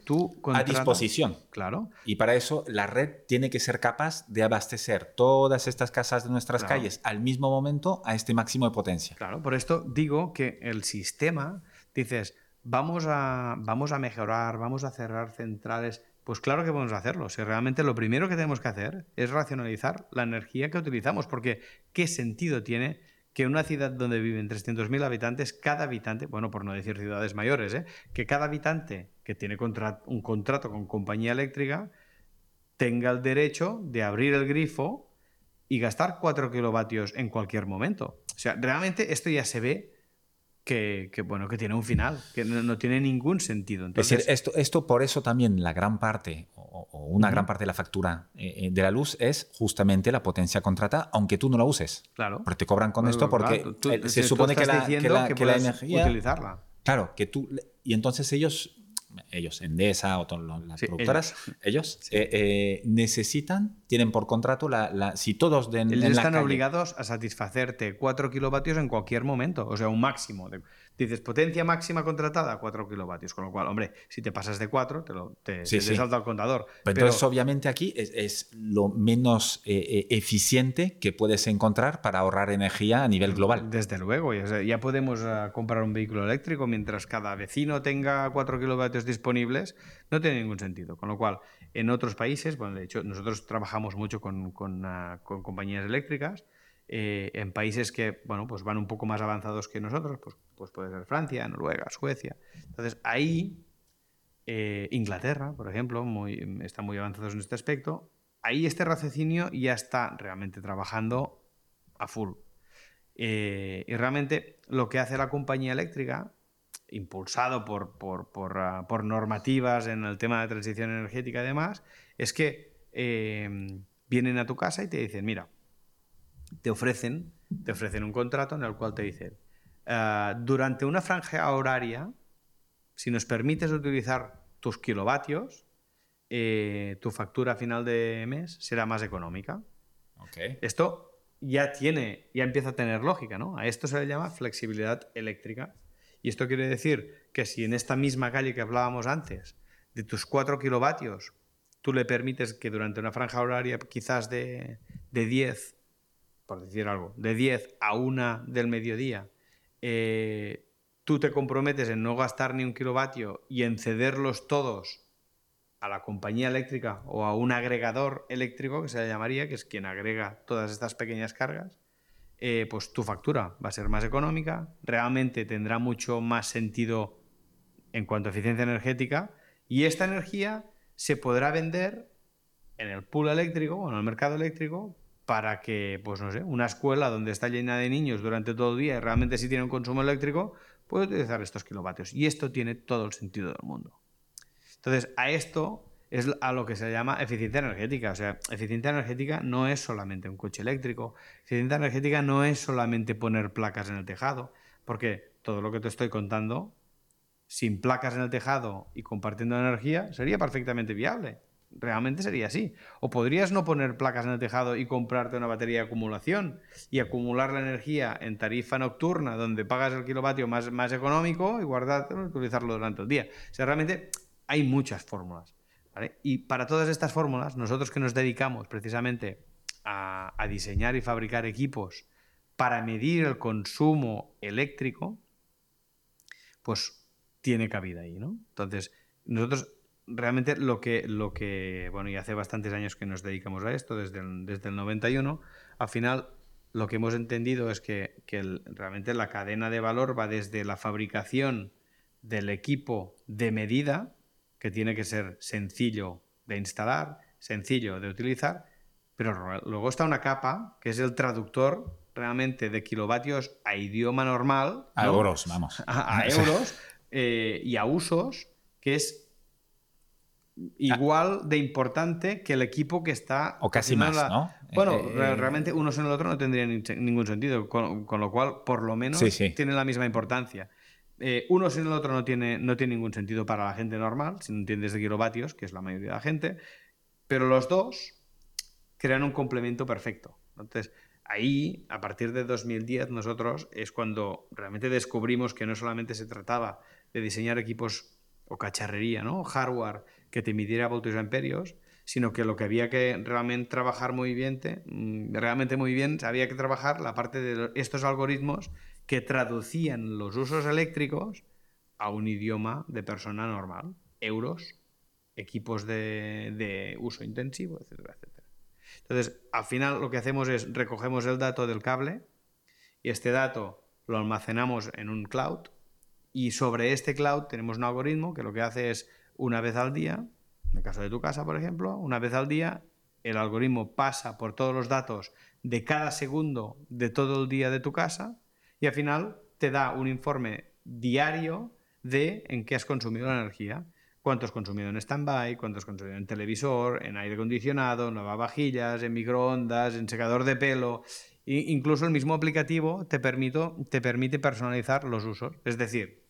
a disposición. Claro. Y para eso la red tiene que ser capaz de abastecer todas estas casas de nuestras calles al mismo momento a este máximo de potencia. Claro, por esto digo que el sistema, dices, vamos a, vamos a mejorar, vamos a cerrar centrales. Pues claro que podemos hacerlo. Si realmente lo primero que tenemos que hacer es racionalizar la energía que utilizamos, porque ¿qué sentido tiene que en una ciudad donde viven 300.000 habitantes, cada habitante, bueno, por no decir ciudades mayores, ¿eh? que cada habitante que tiene un contrato con compañía eléctrica tenga el derecho de abrir el grifo y gastar 4 kilovatios en cualquier momento. O sea, realmente esto ya se ve que, bueno, que tiene un final, que no, tiene ningún sentido. Entonces, es decir, esto, esto por eso también la gran parte o, una gran parte de la factura eh, eh, de la luz es justamente la potencia contratada, aunque tú no la uses. Claro. Porque te cobran con esto porque se supone que la, que la, energía... Utilizarla. Claro, que tú... Y entonces ellos ellos, Endesa o todas las productoras, ellos, eh, necesitan, tienen por contrato, la, si todos de, ellos están obligados a satisfacerte 4 kilovatios en cualquier momento, o sea, un máximo. De, dices, potencia máxima contratada, 4 kilovatios. Con lo cual, hombre, si te pasas de 4, te, lo, te, salta el contador. Pero, entonces, obviamente, aquí es, lo menos eh, eh, eficiente que puedes encontrar para ahorrar energía a nivel global. Desde luego, ya, podemos ah, comprar un vehículo eléctrico mientras cada vecino tenga 4 kilovatios disponibles. No tiene ningún sentido. Con lo cual, en otros países, bueno, de hecho, nosotros trabajamos mucho con, con, con compañías eléctricas. Eh, en países que bueno, pues van un poco más avanzados que nosotros, pues, pues puede ser Francia, Noruega, Suecia. Entonces ahí, eh, Inglaterra, por ejemplo, muy, están muy avanzados en este aspecto. Ahí este raciocinio ya está realmente trabajando a full. Eh, y realmente lo que hace la compañía eléctrica, impulsado por, por, por, ah, normativas en el tema de transición energética y demás, es que vienen a tu casa y te dicen, mira, te ofrecen, te ofrecen un contrato en el cual te dicen, ah, durante una franja horaria, si nos permites utilizar tus kilovatios, eh, tu factura a final de mes será más económica. Esto ya tiene, ya empieza a tener lógica, ¿no? A esto se le llama flexibilidad eléctrica. Y esto quiere decir que si en esta misma calle que hablábamos antes, de tus 4 kilovatios, tú le permites que durante una franja horaria quizás de, de 10 por decir algo, de 10 a 1 del mediodía, eh, tú te comprometes en no gastar ni un kilovatio y en cederlos todos a la compañía eléctrica o a un agregador eléctrico, que se le llamaría, que es quien agrega todas estas pequeñas cargas, eh, pues tu factura va a ser más económica, realmente tendrá mucho más sentido en cuanto a eficiencia energética y esta energía se podrá vender en el pool eléctrico o en el mercado eléctrico para que, pues no sé, una escuela donde está llena de niños durante todo el día y realmente sí tiene un consumo eléctrico, puede utilizar estos kilovatios. Y esto tiene todo el sentido del mundo. Entonces, a esto es a lo que se llama eficiencia energética. O sea, eficiencia energética no es solamente un coche eléctrico. Eficiencia energética no es solamente poner placas en el tejado, porque todo lo que te estoy contando, sin placas en el tejado y compartiendo energía, sería perfectamente viable realmente sería así. O podrías no poner placas en el tejado y comprarte una batería de acumulación y acumular la energía en tarifa nocturna, donde pagas el kilovatio más, más económico y guardarlo y utilizarlo durante el día. O sea, realmente hay muchas fórmulas. Y para todas estas fórmulas, nosotros que nos dedicamos precisamente a, a diseñar y fabricar equipos para medir el consumo eléctrico, pues tiene cabida ahí, ¿no? Entonces, nosotros realmente lo que, lo que, bueno, y hace bastantes años que nos dedicamos a esto, desde el, desde el 91, al final lo que hemos entendido es que, realmente la cadena de valor va desde la fabricación del equipo de medida, que tiene que ser sencillo de instalar, sencillo de utilizar, pero luego está una capa, que es el traductor realmente de kilovatios a idioma normal. A euros, vamos. A, euros eh, y a usos, que es igual de importante que el equipo que está... O casi más, ¿no? Bueno, eh, eh, realmente uno sin el otro no tendría ningún sentido, con, lo cual, por lo menos, tiene la misma importancia. Eh, uno sin el otro no tiene, no tiene ningún sentido para la gente normal, si no entiendes de kilovatios, que es la mayoría de la gente, pero los dos crean un complemento perfecto. Entonces, ahí, a partir de 2010, nosotros es cuando realmente descubrimos que no solamente se trataba de diseñar equipos o cacharrería, ¿no? Hardware que te midiera voltios amperios, sino que lo que había que realmente trabajar muy bien, mm, realmente muy bien, había que trabajar la parte de estos algoritmos que traducían los usos eléctricos a un idioma de persona normal, euros, equipos de, de uso intensivo, etcétera, etcétera. Entonces, al final lo que hacemos es recogemos el dato del cable y este dato lo almacenamos en un cloud y sobre este cloud tenemos un algoritmo que lo que hace es una vez al día, en el caso de tu casa, por ejemplo, una vez al día, el algoritmo pasa por todos los datos de cada segundo de todo el día de tu casa y al final te da un informe diario de en qué has consumido la energía. Cuánto has consumido en stand-by, cuánto has consumido en televisor, en aire acondicionado, en lavavajillas, en microondas, en secador de pelo. Incluso el mismo aplicativo te, te permite personalizar los usos. Es decir,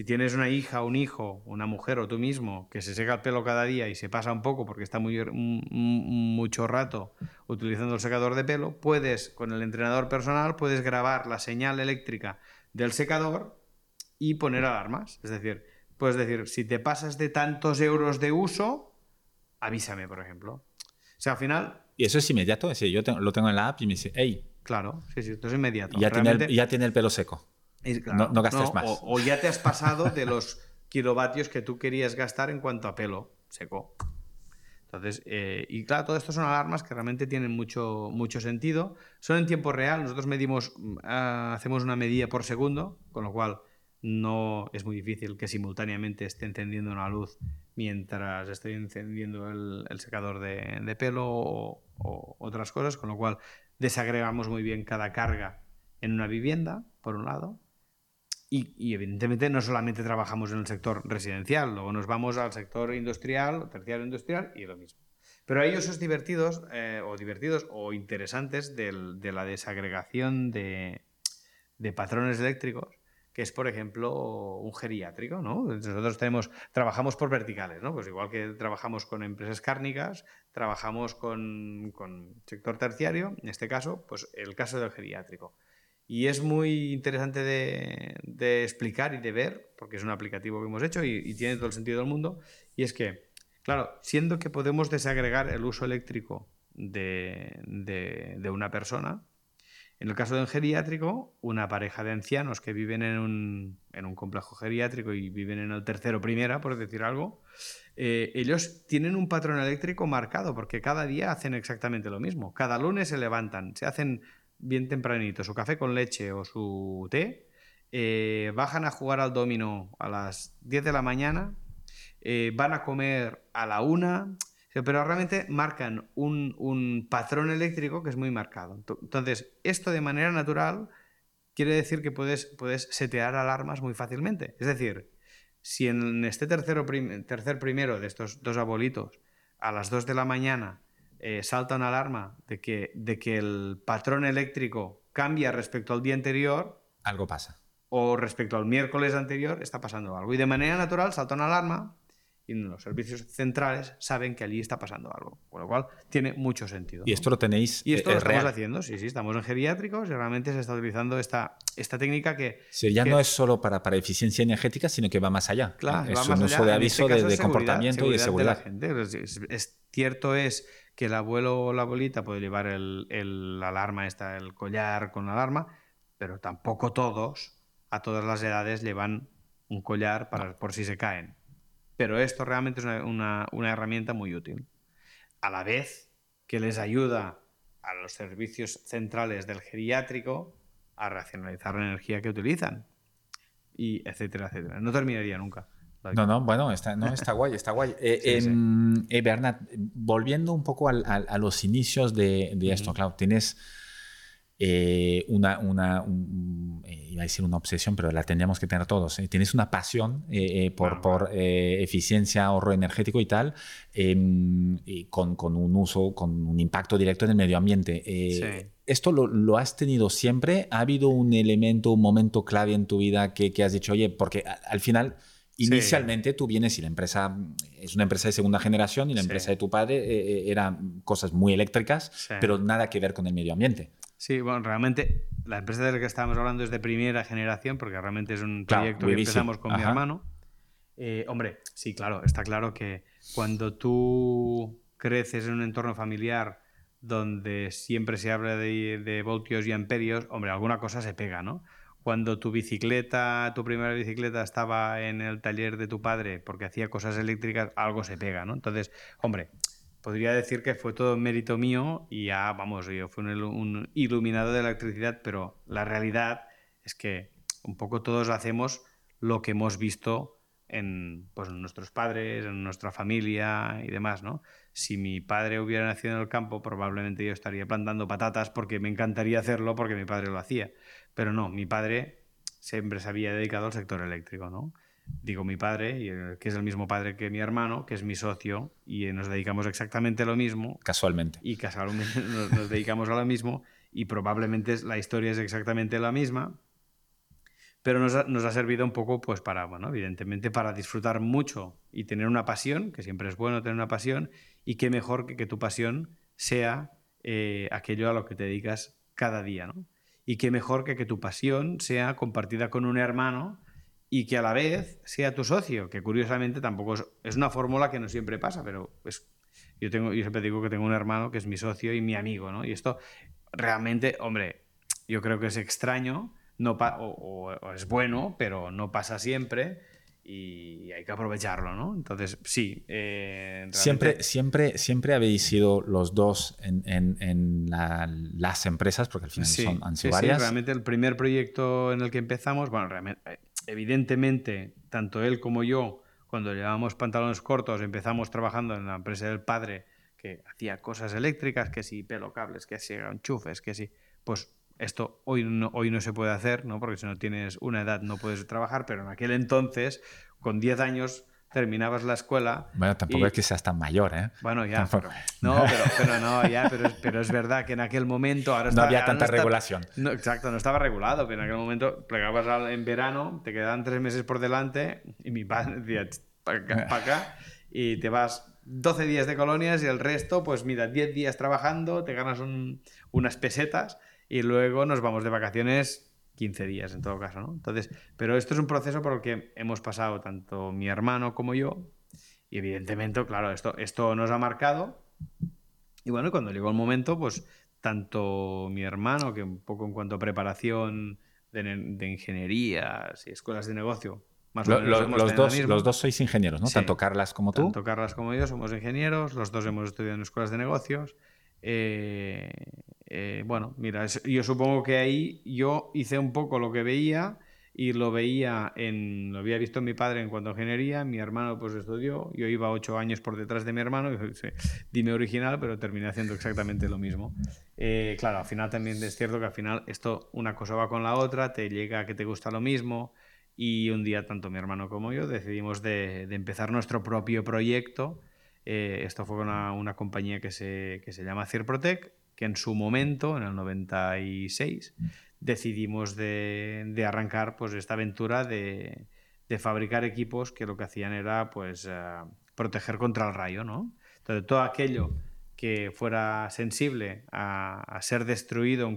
si tienes una hija, un hijo, una mujer o tú mismo que se seca el pelo cada día y se pasa un poco porque está muy, mucho rato utilizando el secador de pelo, puedes, con el entrenador personal, puedes grabar la señal eléctrica del secador y poner alarmas. Es decir, puedes decir, si te pasas de tantos euros de uso, avísame, por ejemplo. O sea, al final... Y eso es inmediato, es decir, yo lo tengo en la app y me dice, hey. Claro, sí, sí, esto es inmediato. ya, tiene el, ya tiene el pelo seco. No, gastes más. O, ya te has pasado de los kilovatios que tú querías gastar en cuanto a pelo seco. Entonces, eh, y claro, todo esto son alarmas que realmente tienen mucho, mucho sentido. Son en tiempo real, nosotros medimos, mm, ah, hacemos una medida por segundo, con lo cual no es muy difícil que simultáneamente esté encendiendo una luz mientras esté encendiendo el, secador de, pelo o, otras cosas, con lo cual desagregamos muy bien cada carga en una vivienda, por un lado, y, evidentemente no solamente trabajamos en el sector residencial, luego nos vamos al sector industrial, terciario industrial y lo mismo. Pero hay usos divertidos eh, o divertidos o interesantes de la desagregación de patrones eléctricos que es, por ejemplo, un geriátrico, ¿no? Nosotros tenemos, trabajamos por verticales, ¿no? Pues igual que trabajamos con empresas cárnicas, trabajamos con, con sector terciario, en este caso, pues el caso del geriátrico. Y es muy interesante de, explicar y de ver, porque es un aplicativo que hemos hecho y, tiene todo el sentido del mundo, y es que, claro, siendo que podemos desagregar el uso eléctrico de, de, una persona, en el caso de un geriátrico, una pareja de ancianos que viven en un, complejo geriátrico y viven en el tercero primera, por decir algo, eh, ellos tienen un patrón eléctrico marcado porque cada día hacen exactamente lo mismo. Cada lunes se levantan, se hacen bien tempranito su café con leche o su té, eh, bajan a jugar al domino a las 10 de la mañana, eh, van a comer a la una, pero realmente marcan un, patrón eléctrico que es muy marcado. Entonces, esto de manera natural quiere decir que puedes, puedes setear alarmas muy fácilmente. Es decir, si en este tercero tercer primero de estos dos abuelitos a las 2 de la mañana eh, salta una alarma de que, de que el patrón eléctrico cambia respecto al día anterior, algo pasa. O respecto al miércoles anterior, está pasando algo. Y de manera natural salta una alarma y los servicios centrales saben que allí está pasando algo. Con lo cual, tiene mucho sentido. ¿Y esto lo tenéis? Y esto lo estamos haciendo, sí, sí, estamos en geriátricos y realmente se está utilizando esta, esta técnica que... ya no es solo para, para eficiencia energética, sino que va más allá. Claro, es un uso de aviso, este de, comportamiento y de seguridad. Es, cierto es que el abuelo o la abuelita puede llevar el, el alarma, esta, el collar con alarma, pero tampoco todos, a todas las edades, llevan un collar para, por si se caen. Pero esto realmente es una, herramienta muy útil. A la vez que les ayuda a los servicios centrales del geriátrico a racionalizar la energía que utilizan. Y etcétera, etcétera. No terminaría nunca. No, no, bueno, está, no, está guay, está guay. Eh, em, eh, Bernat, volviendo un poco a los inicios de, esto, claro, tienes eh, una, una eh, iba a decir una obsesión, pero la tendríamos que tener todos. Tienes una pasión por, por eficiencia, ahorro energético y tal, em, y con, con, un uso, con un impacto directo en el medio ambiente. ¿Esto lo, lo, has tenido siempre? ¿Ha habido un elemento, un momento clave en tu vida que, que has dicho, oye, porque al final... Inicialmente tú vienes y la empresa es una empresa de segunda generación y la empresa de tu padre eran cosas muy eléctricas, pero nada que ver con el medio ambiente. Sí, bueno, realmente la empresa de la que estábamos hablando es de primera generación, porque realmente es un proyecto que empezamos con mi hermano. Eh, hombre, sí, claro, está claro que cuando tú creces en un entorno familiar donde siempre se habla de, voltios y amperios, hombre, alguna cosa se pega, ¿no? Cuando tu bicicleta, tu primera bicicleta estaba en el taller de tu padre porque hacía cosas eléctricas, algo se pega, ¿no? Entonces, hombre, podría decir que fue todo mérito mío y ya, vamos, yo fui un, iluminado de electricidad, pero la realidad es que un poco todos hacemos lo que hemos visto en, pues, nuestros padres, en nuestra familia y demás, ¿no? Si mi padre hubiera nacido en el campo, probablemente yo estaría plantando patatas porque me encantaría hacerlo porque mi padre lo hacía. Pero no, mi padre siempre se había dedicado al sector eléctrico, ¿no? Digo mi padre, que es el mismo padre que mi hermano, que es mi socio, y nos dedicamos exactamente a lo mismo. Casualmente. Y casualmente nos, dedicamos a lo mismo, y probablemente la historia es exactamente la misma, pero nos ha, nos ha, servido un poco, pues para, bueno, evidentemente para disfrutar mucho y tener una pasión, que siempre es bueno tener una pasión, y qué mejor que que tu pasión sea eh, aquello a lo que te dedicas cada día, ¿no? Y qué mejor que que tu pasión sea compartida con un hermano y que a la vez sea tu socio, que curiosamente tampoco es, una fórmula que no siempre pasa, pero pues yo, tengo, yo siempre digo que tengo un hermano que es mi socio y mi amigo, ¿no? Y esto realmente, hombre, yo creo que es extraño, no o, o es bueno, pero no pasa siempre y hay que aprovecharlo, ¿no? Entonces, sí. Eh, siempre, siempre, siempre habéis sido los dos en, en, las empresas, porque al final son, han sido varias. Sí, realmente el primer proyecto en el que empezamos, bueno, realmente, eh, evidentemente, tanto él como yo, cuando llevábamos pantalones cortos, empezamos trabajando en la empresa del padre que hacía cosas eléctricas, que si pelo cables, que si enchufes, que si, pues esto hoy no, hoy no se puede hacer, ¿no? porque si no tienes una edad no puedes trabajar, pero en aquel entonces, con 10 años, terminabas la escuela. Bueno, tampoco es que seas tan mayor, ¿eh? Bueno, ya. Pero, no, pero, no, ya, pero, es verdad que en aquel momento. Ahora no había tanta regulación. No, exacto, no estaba regulado, pero en aquel momento plegabas en verano, te quedaban tres meses por delante y mi padre decía, para acá, y te vas 12 días de colonias y el resto, pues mira, 10 días trabajando, te ganas unas pesetas y luego nos vamos de vacaciones 15 días en todo caso, ¿no? Entonces, pero esto es un proceso por el que hemos pasado tanto mi hermano como yo y evidentemente, claro, esto, esto nos ha marcado y bueno, cuando llegó el momento, pues tanto mi hermano, que un poco en cuanto a preparación de, ingenierías y escuelas de negocio, más o menos los, dos, los dos sois ingenieros, ¿no? tanto Carlas como tú. Tanto Carlas como yo somos ingenieros, los dos hemos estudiado en escuelas de negocios. Eh, eh, bueno, mira, yo supongo que ahí yo hice un poco lo que veía y lo veía en, lo había visto mi padre en cuanto a ingeniería, mi hermano pues estudió, yo iba ocho años por detrás de mi hermano, dime original, pero terminé haciendo exactamente lo mismo. Eh, claro, al final también es cierto que al final esto, una cosa va con la otra, te llega a que te gusta lo mismo y un día tanto mi hermano como yo decidimos de, empezar nuestro propio proyecto. Eh, esto fue una, una compañía que se, que se llama Cirprotec que en su momento, en el 96, decidimos de, arrancar pues, esta aventura de, fabricar equipos que lo que hacían era pues, eh, proteger contra el rayo. ¿no? Entonces, todo aquello que fuera sensible a, ser destruido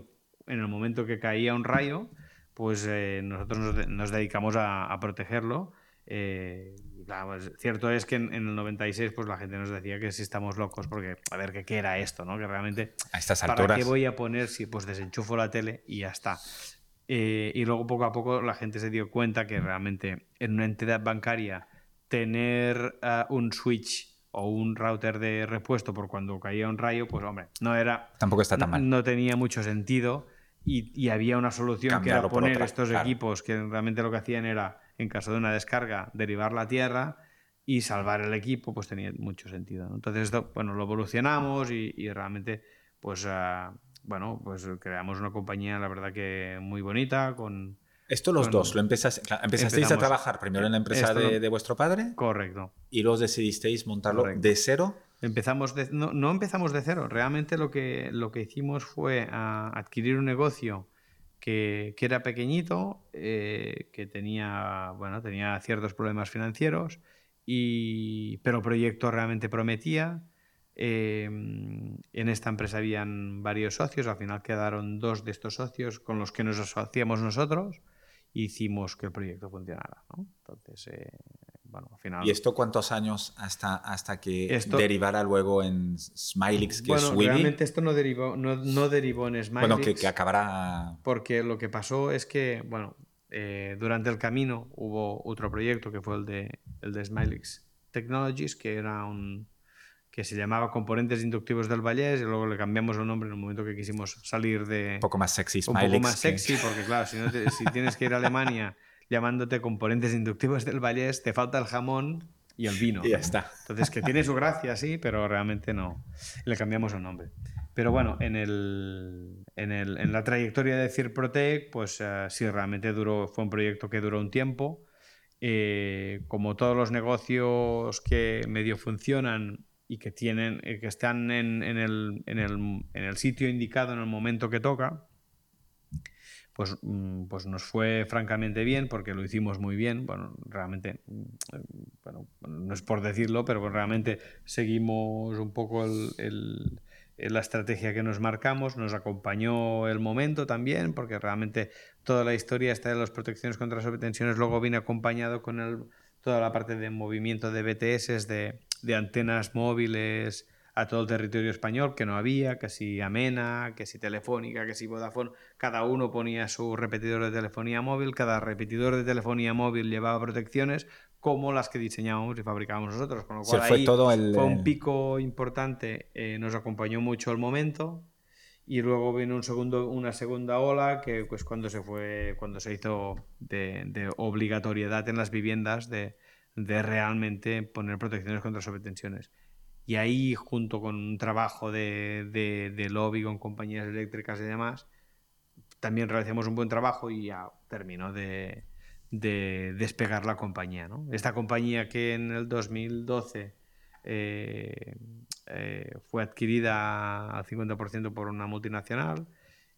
en el momento que caía un rayo, pues eh, nosotros nos, dedicamos a, protegerlo. Eh, pues, cierto es que en, el 96 pues la gente nos decía que si estamos locos porque a ver qué, era esto, ¿no? Que realmente a estas ¿para qué voy a poner si pues desenchufo la tele y ya está? Eh, y luego poco a poco la gente se dio cuenta que realmente en una entidad bancaria tener ah, un switch o un router de repuesto por cuando caía un rayo, pues hombre, no era... Tampoco está tan mal. No tenía mucho sentido y, había una solución que era poner estos equipos que realmente lo que hacían era en caso de una descarga, derivar la tierra y salvar el equipo, pues tenía mucho sentido. Entonces, esto, bueno, lo evolucionamos y, realmente, pues, ah, bueno, pues creamos una compañía, la verdad que muy bonita, con... Esto los dos, lo empezasteis a trabajar primero en la empresa de, vuestro padre. Correcto. Y luego decidisteis montarlo de cero. Empezamos no, no, empezamos de cero, realmente lo que, lo que hicimos fue ah, adquirir un negocio que, era pequeñito, eh, que tenía, bueno, tenía ciertos problemas financieros, y, pero el proyecto realmente prometía. Em, en esta empresa habían varios socios, al final quedaron dos de estos socios con los que nos asociamos nosotros hicimos que el proyecto funcionara. Entonces, eh, ¿Y esto cuántos años hasta, hasta que derivara luego en Smilix, que bueno, es realmente esto no derivó, no, no derivó en Smilix. Bueno, que, que, acabará... Porque lo que pasó es que, bueno, eh, durante el camino hubo otro proyecto que fue el de, el de Smilix Technologies, que era un que se llamaba Componentes Inductivos del Vallés y luego le cambiamos el nombre en el momento que quisimos salir de... Un poco más sexy, Smilix. Un poco más sexy, porque claro, si, no si tienes que ir a Alemania llamándote componentes inductivos del Vallés, te falta el jamón y el vino. Y ya está. Entonces, que tiene su gracia, sí, pero realmente no. Le cambiamos el nombre. Pero bueno, en, el, en, el, en la trayectoria de Cirprotec, pues uh, sí, realmente duró, fue un proyecto que duró un tiempo. Eh, como todos los negocios que medio funcionan y que, tienen, eh, que están en, en, el, en, el, en el sitio indicado en el momento que toca, pues, mm, pues nos fue francamente bien porque lo hicimos muy bien. Bueno, realmente, mm, bueno, no es por decirlo, pero realmente seguimos un poco el, la estrategia que nos marcamos, nos acompañó el momento también, porque realmente toda la historia esta de las protecciones contra las sobretensiones luego viene acompañado con el, toda la parte de movimiento de BTS, de antenas móviles a todo el territorio español, que no había, que si Amena, que si Telefónica, que si Vodafone, cada uno ponía su repetidor de telefonía móvil, cada repetidor de telefonía móvil llevaba protecciones como las que diseñábamos y fabricábamos nosotros, con lo cual fue, todo el, fue un pico importante, eh, nos acompañó mucho el momento y luego vino un segundo, una segunda ola que pues cuando se fue, cuando se hizo de, de obligatoriedad en las viviendas de, de realmente poner protecciones contra sobretensiones. Y ahí, junto con un trabajo de, lobby con compañías eléctricas y demás, también realizamos un buen trabajo y ya terminó de, de despegar la compañía. Esta compañía que en el 2012 eh, eh, fue adquirida al 50% por una multinacional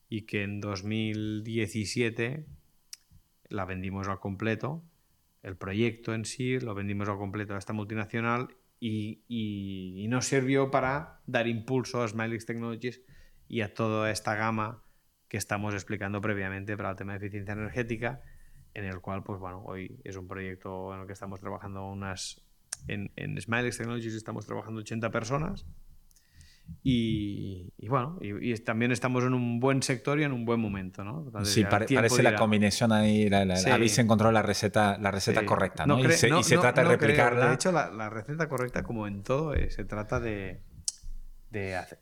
y que en 2017 la vendimos al completo, el proyecto en sí lo vendimos al completo a esta multinacional y, y, nos sirvió para dar impulso a Smilex Technologies y a toda esta gama que estamos explicando previamente para el tema de eficiencia energética, en el cual, pues bueno, hoy es un proyecto en el que estamos trabajando unas... En, en Smilex Technologies estamos trabajando 80 personas y, y, bueno, y, y, también estamos en un buen sector y en un buen momento, ¿no? Entonces, sí, pare, parece la combinación ahí, la, la, sí. habéis encontrado la receta, la receta sí. correcta, ¿no? no, y se, no, y se no, trata de replicarla. De hecho, la, la, receta correcta, como en todo, eh, se trata de, de hacer,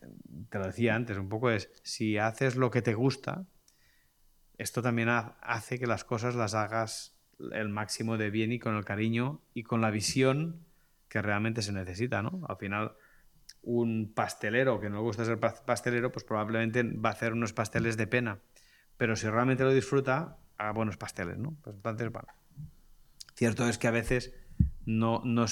te lo decía antes, un poco es, si haces lo que te gusta, esto también hace que las cosas las hagas el máximo de bien y con el cariño y con la visión que realmente se necesita, ¿no? Al final un pastelero que no le gusta ser pastelero, pues probablemente va a hacer unos pasteles de pena. Pero si realmente lo disfruta, haga buenos pasteles, ¿no? Pues entonces, bueno. Cierto es que a veces no, no,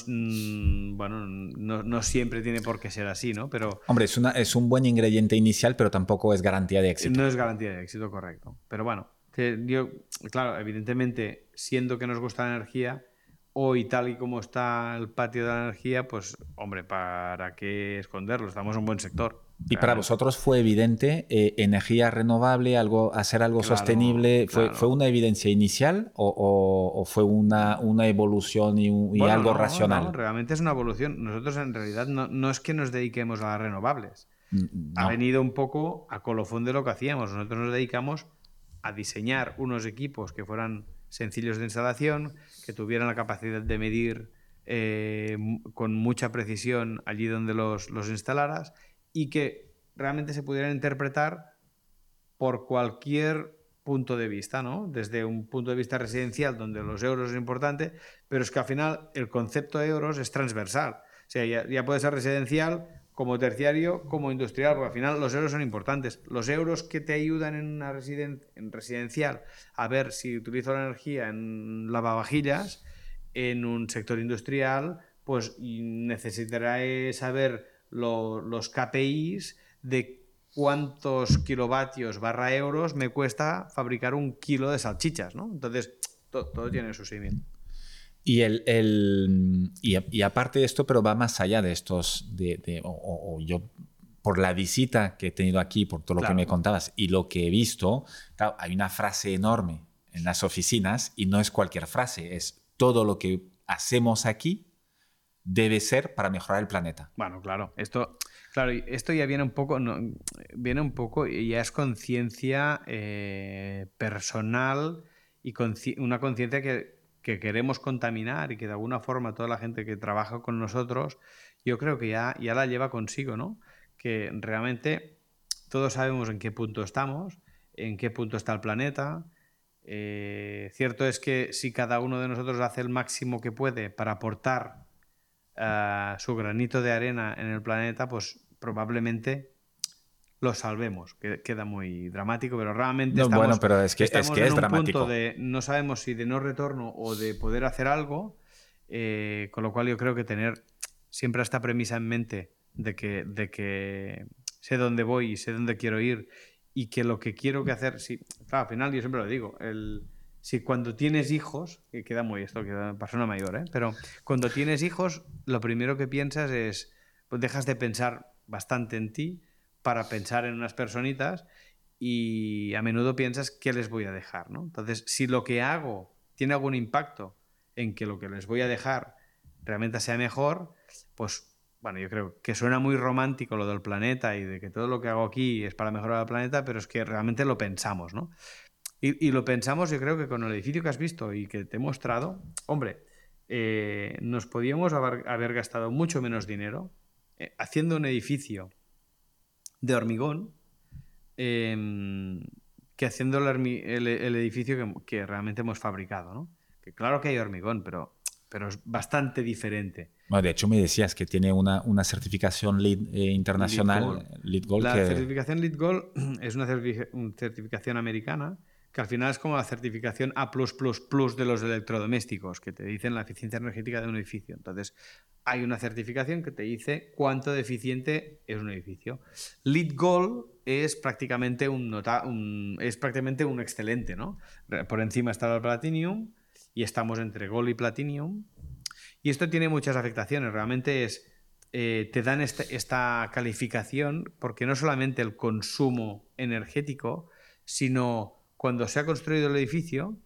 bueno, no, no, siempre tiene por qué ser así, ¿no? Pero, Hombre, es, una, es un buen ingrediente inicial, pero tampoco es garantía de éxito. No es garantía de éxito, correcto. Pero bueno, que yo, claro, evidentemente, siendo que nos gusta la energía, hoy tal y como está el patio de la energía, pues hombre, ¿para qué esconderlo? Estamos en un buen sector. Y para vosotros fue evidente eh, energía renovable, algo, hacer algo claro, sostenible, ¿fue, claro. ¿fue una evidencia inicial o, o, o fue una, una, evolución y, un, y bueno, algo no, racional? No, realmente es una evolución. Nosotros en realidad no, no es que nos dediquemos a las renovables. Mm. Ha venido un poco a colofón de lo que hacíamos. Nosotros nos dedicamos a diseñar unos equipos que fueran sencillos de instalación, que tuvieran la capacidad de medir eh, con mucha precisión allí donde los, los instalaras y que realmente se pudieran interpretar por cualquier punto de vista, ¿no? Desde un punto de vista residencial, donde los euros es importante, pero es que al final el concepto de euros es transversal. O sea, ya, ya puede ser residencial, como terciario, como industrial, porque al final los euros son importantes. Los euros que te ayudan en una residen en residencial a ver si utilizo la energía en lavavajillas, en un sector industrial, pues necesitaré saber lo, los KPIs de cuántos kilovatios barra euros me cuesta fabricar un kilo de salchichas, ¿no? Entonces, todo tiene su seguimiento. Y, el, el y, y, aparte de esto, pero va más allá de estos, de, de o, o, yo por la visita que he tenido aquí, por todo lo claro. que me contabas y lo que he visto, claro, hay una frase enorme en las oficinas y no es cualquier frase, es todo lo que hacemos aquí debe ser para mejorar el planeta. Bueno, claro, esto, claro, esto ya viene un poco, no, viene un poco, ya es conciencia eh, personal y consci una conciencia que que queremos contaminar y que de alguna forma toda la gente que trabaja con nosotros, yo creo que ya, ya la lleva consigo, ¿no? Que realmente todos sabemos en qué punto estamos, en qué punto está el planeta. Eh, cierto es que si cada uno de nosotros hace el máximo que puede para aportar eh, su granito de arena en el planeta, pues probablemente lo salvemos. Queda muy dramático, pero realmente no, estamos, bueno, pero es que, es, que en un dramático. punto de no sabemos si de no retorno o de poder hacer algo, eh, con lo cual yo creo que tener siempre esta premisa en mente de que, de que sé dónde voy y sé dónde quiero ir y que lo que quiero que hacer, sí, claro, al final yo siempre lo digo, el, si cuando tienes hijos, que queda muy esto, queda persona mayor, ¿eh? pero cuando tienes hijos, lo primero que piensas es, pues dejas de pensar bastante en ti para pensar en unas personitas y a menudo piensas qué les voy a dejar, ¿no? Entonces, si lo que hago tiene algún impacto en que lo que les voy a dejar realmente sea mejor, pues bueno, yo creo que suena muy romántico lo del planeta y de que todo lo que hago aquí es para mejorar el planeta, pero es que realmente lo pensamos, ¿no? Y, lo pensamos, yo creo que con el edificio que has visto y que te he mostrado, hombre, eh, nos podíamos haber, gastado mucho menos dinero eh, haciendo un edificio de hormigón em, que haciendo el, edificio que, que, realmente hemos fabricado, ¿no? Que claro que hay hormigón, pero pero es bastante diferente. de hecho, me decías que tiene una, una certificación LEED eh, internacional, LEED Gold. La certificación LEED Gold es una, certificación americana que al final es como la certificación A de los electrodomésticos, que te dicen la eficiencia energética de un edificio. Entonces, hay una certificación que te dice cuánto de eficiente es un edificio. LEED Gold es prácticamente un, nota, un es prácticamente un excelente, ¿no? Por encima está el Platinum y estamos entre Gold y Platinum. Y esto tiene muchas afectaciones. Realmente es. Eh, te dan este, esta calificación porque no solamente el consumo energético, sino cuando se ha construido el edificio,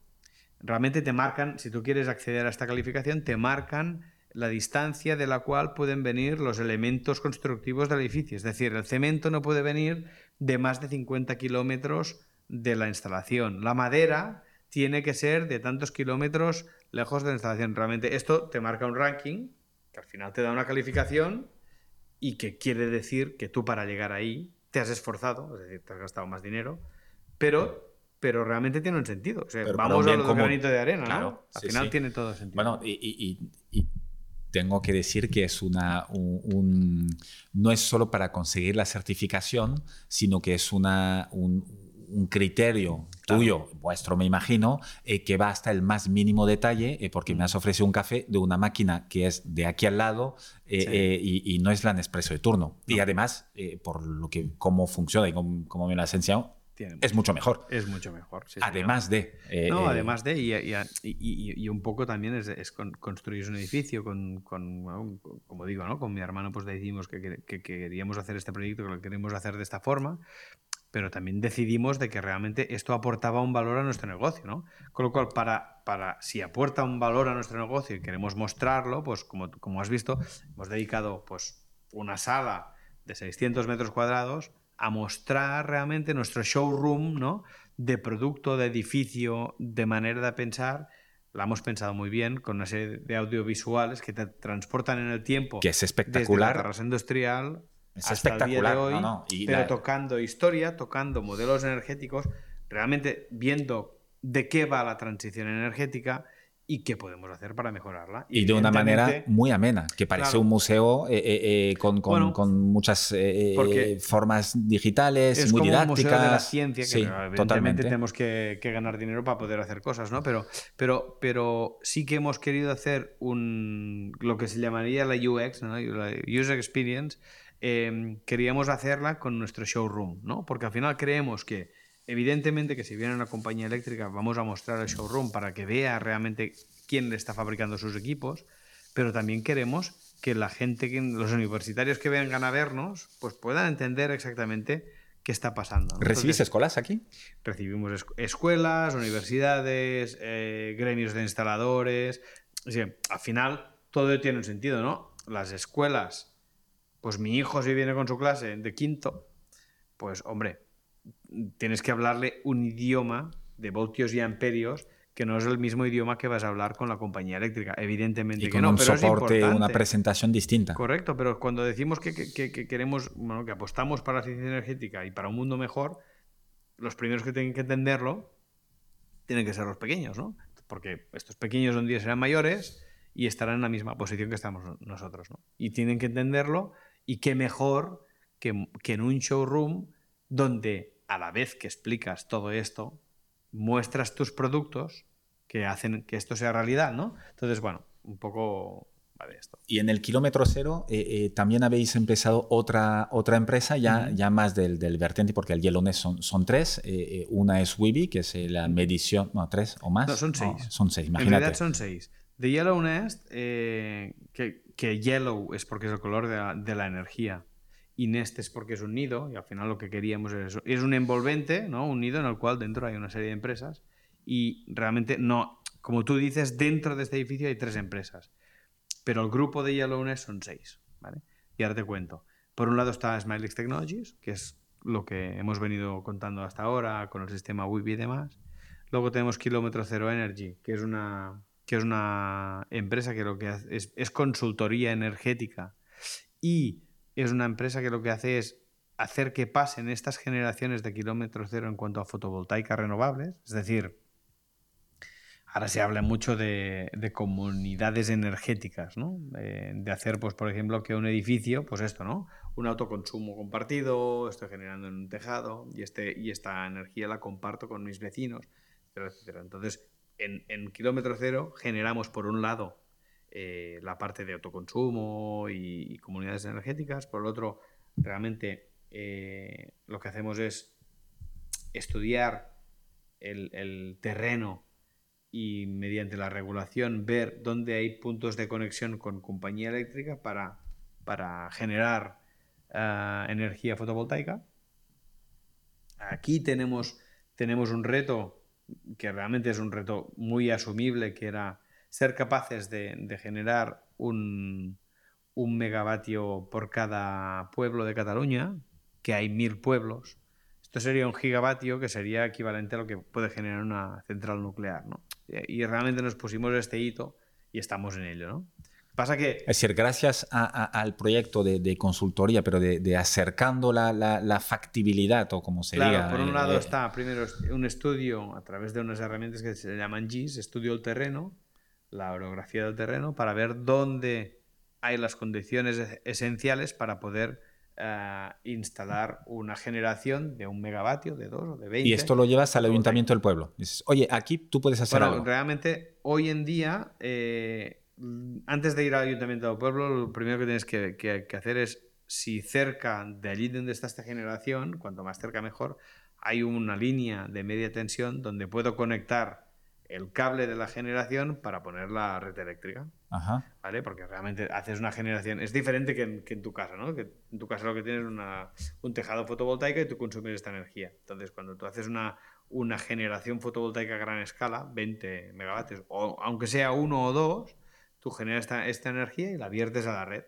realmente te marcan, si tú quieres acceder a esta calificación, te marcan la distancia de la cual pueden venir los elementos constructivos del edificio. Es decir, el cemento no puede venir de más de 50 kilómetros de la instalación. La madera tiene que ser de tantos kilómetros lejos de la instalación. Realmente esto te marca un ranking, que al final te da una calificación y que quiere decir que tú para llegar ahí te has esforzado, es decir, te has gastado más dinero, pero, pero realmente tiene un sentido. vamos a lo granito de arena, ¿no? Al final tiene todo sentido. Bueno, y, tengo que decir que es una, un, no es solo para conseguir la certificación, sino que es una, un, un criterio tuyo, vuestro me imagino, eh, que va hasta el más mínimo detalle, eh, porque me has ofrecido un café de una máquina que es de aquí al lado eh, y, no es la Nespresso de turno. Y además, por lo que cómo funciona y cómo, me lo has enseñado, es mucho mejor. Es mucho mejor. además de. no, además de, y, un poco también es, construir un edificio con, como digo, ¿no? con mi hermano, pues decidimos que, que, queríamos hacer este proyecto, que lo queremos hacer de esta forma, pero también decidimos de que realmente esto aportaba un valor a nuestro negocio, ¿no? Con lo cual, para, para si aporta un valor a nuestro negocio y queremos mostrarlo, pues como, como has visto, hemos dedicado pues una sala de 600 metros cuadrados a mostrar realmente nuestro showroom, ¿no? De producto, de edificio, de manera de pensar, la hemos pensado muy bien con una serie de audiovisuales que te transportan en el tiempo. Que es espectacular. Desde la terraza industrial es espectacular. hoy, pero tocando historia, tocando modelos energéticos, realmente viendo de qué va la transición energética y qué podemos hacer para mejorarla. Y, de una manera muy amena, que parece un museo eh, eh, eh, con, muchas formas digitales, es muy como didácticas. Un museo de la ciencia, que evidentemente totalmente. tenemos que, ganar dinero para poder hacer cosas, ¿no? Pero, pero, pero sí que hemos querido hacer un lo que se llamaría la UX, la User Experience, queríamos hacerla con nuestro showroom, ¿no? Porque al final creemos que, evidentemente, que si viene una compañía eléctrica, vamos a mostrar el showroom para que vea realmente quién le está fabricando sus equipos, pero también queremos que la gente, los universitarios que vengan a vernos, pues puedan entender exactamente qué está pasando. ¿Recibís escuelas aquí? Recibimos escuelas, universidades, eh, gremios de instaladores. al final todo tiene un sentido, ¿no? Las escuelas pues mi hijo si viene con su clase de quinto, pues hombre, tienes que hablarle un idioma de voltios y amperios que no es el mismo idioma que vas a hablar con la compañía eléctrica. Evidentemente y que no, un pero soporte, una presentación distinta. Correcto, pero cuando decimos que, queremos, bueno, que apostamos para la ciencia energética y para un mundo mejor, los primeros que tienen que entenderlo tienen que ser los pequeños, ¿no? Porque estos pequeños un día serán mayores y estarán en la misma posición que estamos nosotros. ¿no? Y tienen que entenderlo y qué mejor que, que en un showroom donde a la vez que explicas todo esto, muestras tus productos que hacen que esto sea realidad, ¿no? Entonces, bueno, un poco esto. Y en el kilómetro cero eh, eh, también habéis empezado otra, otra empresa, ya, ya más del, del, vertiente, porque el Yellow Nest son, son tres. Eh, una es Wibi, que es la medición, no, tres o más. No, son seis. son seis, imagínate. En realidad son seis. De Yellow Nest, que, que, yellow es porque es el color de la, de la, energía y Nest es porque es un nido, y al final lo que queríamos es eso. Es un envolvente, ¿no? un nido en el cual dentro hay una serie de empresas y realmente no, como tú dices, dentro de este edificio hay tres empresas pero el grupo de Yellowness son seis. ¿vale? Y ahora te cuento. Por un lado está Smilex Technologies, que es lo que hemos venido contando hasta ahora con el sistema Wi-Fi y demás. Luego tenemos Kilómetro Cero Energy, que es una, que es una empresa que lo que hace es, es consultoría energética y es una empresa que lo que hace es hacer que pasen estas generaciones de kilómetro cero en cuanto a fotovoltaica renovables, es decir, Ahora se habla mucho de, comunidades energéticas, ¿no? De, hacer, pues, por ejemplo, que un edificio, pues esto, ¿no? Un autoconsumo compartido, estoy generando en un tejado y, este, y esta energía la comparto con mis vecinos, etcétera, Entonces, en, kilómetro cero generamos, por un lado, eh, la parte de autoconsumo y, comunidades energéticas, por el otro, realmente eh, lo que hacemos es estudiar el, terreno y mediante la regulación ver dónde hay puntos de conexión con compañía eléctrica para, para generar eh, energía fotovoltaica. Aquí tenemos, tenemos un reto que realmente es un reto muy asumible, que era ser capaces de, de generar un, un megavatio por cada pueblo de Cataluña, que hay mil pueblos. Esto sería un gigavatio que sería equivalente a lo que puede generar una central nuclear. ¿no? y realmente nos pusimos este hito y estamos en ello, ¿no? Pasa que... Es decir, gracias al proyecto de, consultoría, pero de, acercando la, la, factibilidad o como sería... Claro, por un lado eh, está primero un estudio a través de unas herramientas que se llaman GIS, estudio del terreno, la orografía del terreno, para ver dónde hay las condiciones esenciales para poder instalar una generación de un megavatio, de dos o de 20. Y esto lo llevas al ayuntamiento del pueblo. Dices, oye, aquí tú puedes hacer algo. Realmente, hoy en día, eh, antes de ir al ayuntamiento del pueblo, lo primero que tienes que, que, hacer es, si cerca de allí donde está esta generación, cuanto más cerca mejor, hay una línea de media tensión donde puedo conectar el cable de la generación para poner la red eléctrica. ¿Vale? Porque realmente haces una generación. Es diferente que en, tu casa, ¿no? Que en tu casa lo que tienes es un tejado fotovoltaico y tú consumes esta energía. Entonces, cuando tú haces una, una generación fotovoltaica a gran escala, 20 megavatios, o aunque sea uno o dos, tú generas esta, esta energía y la viertes a la red.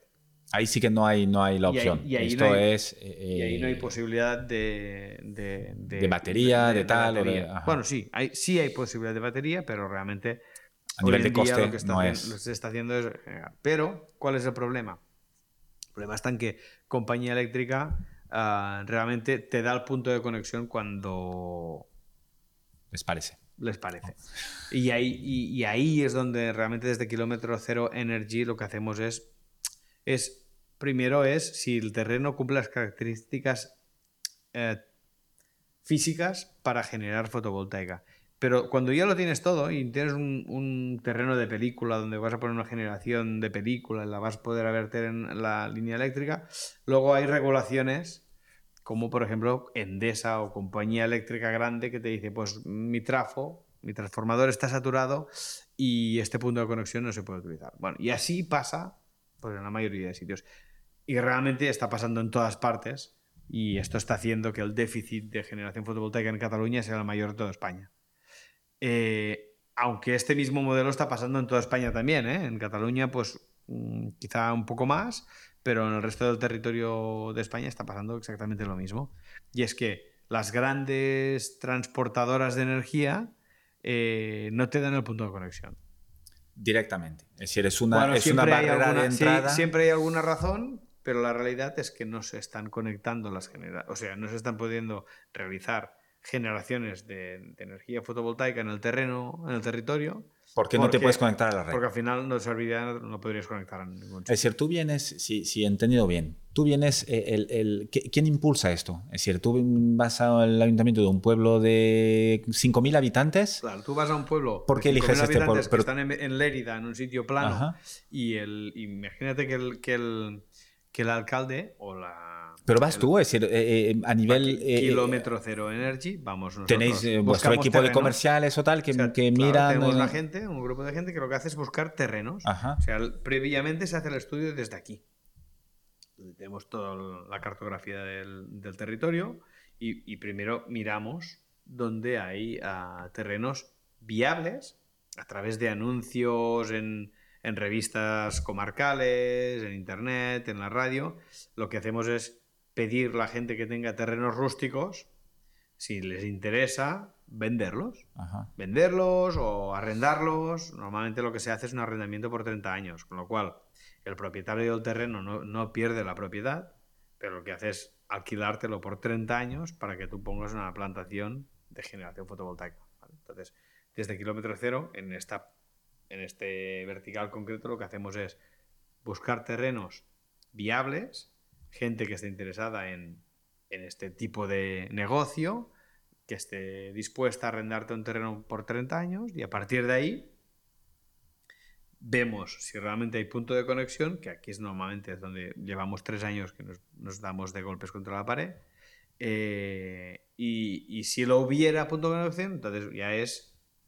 Ahí sí que no hay, no hay la opción. Y ahí, Esto es. y ahí no hay eh, posibilidad de. De, batería, de, tal. bueno, sí, hay, sí hay posibilidad de batería, pero realmente. A nivel de coste, lo que está no es. se está haciendo es. Pero, ¿cuál es el problema? El problema está en que compañía eléctrica ah, realmente te da el punto de conexión cuando. Les parece. Les parece. Y ahí, y ahí es donde realmente desde kilómetro cero Energy lo que hacemos es es, primero es si el terreno cumple las características eh, físicas para generar fotovoltaica. Pero cuando ya lo tienes todo y tienes un, terreno de película donde vas a poner una generación de película y la vas a poder verter en la línea eléctrica, luego hay regulaciones como por ejemplo Endesa o compañía eléctrica grande que te dice, pues mi trafo, mi transformador está saturado y este punto de conexión no se puede utilizar. Bueno, y así pasa pues en la mayoría de sitios. Y realmente está pasando en todas partes y esto está haciendo que el déficit de generación fotovoltaica en Cataluña sea el mayor de toda España. Eh, aunque este mismo modelo está pasando en toda España también, ¿eh? en Cataluña pues mm, quizá un poco más, pero en el resto del territorio de España está pasando exactamente lo mismo. Y es que las grandes transportadoras de energía eh, no te dan el punto de conexión directamente. Es decir, es una, es una barrera de entrada. siempre hay alguna razón, pero la realidad es que no se están conectando las generaciones, o sea, no se están pudiendo realizar generaciones de, energía fotovoltaica en el terreno, en el territorio, ¿Por qué no te puedes conectar a la red? Porque al final no serviría, no podrías conectar a ningún Es decir, tú vienes, si, si he entendido bien, tú vienes, eh, el, el, ¿quién impulsa esto? Es decir, tú vas al ayuntamiento de un pueblo de 5.000 habitantes. Claro, tú vas a un pueblo. ¿Por qué eliges este pueblo? Que están en, Lérida, en un sitio plano, y el, imagínate que el, que el, que el alcalde o la pero vas tú, es decir, eh, eh, a nivel... Eh, kilómetro cero energy, vamos nosotros. Tenéis vuestro equipo de comerciales o tal que, que miran... tenemos una gente, un grupo de gente que lo que hace es buscar terrenos. O sea, previamente se hace el estudio desde aquí. Tenemos toda la cartografía del, del territorio y, y, primero miramos dónde hay uh, terrenos viables a través de anuncios en, en revistas comarcales, en internet, en la radio. Lo que hacemos es pedir la gente que tenga terrenos rústicos, si les interesa, venderlos. Venderlos o arrendarlos. Normalmente lo que se hace es un arrendamiento por 30 años, con lo cual el propietario del terreno no, pierde la propiedad, pero lo que hace es alquilártelo por 30 años para que tú pongas una plantación de generación fotovoltaica. Entonces, desde kilómetro cero, en, esta, en este vertical concreto, lo que hacemos es buscar terrenos viables gente que esté interesada en, este tipo de negocio, que esté dispuesta a arrendarte un terreno por 30 años y a partir de ahí vemos si realmente hay punto de conexión, que aquí es normalmente donde llevamos tres años que nos, damos de golpes contra la pared, eh, y, si lo hubiera punto de conexión, entonces ya es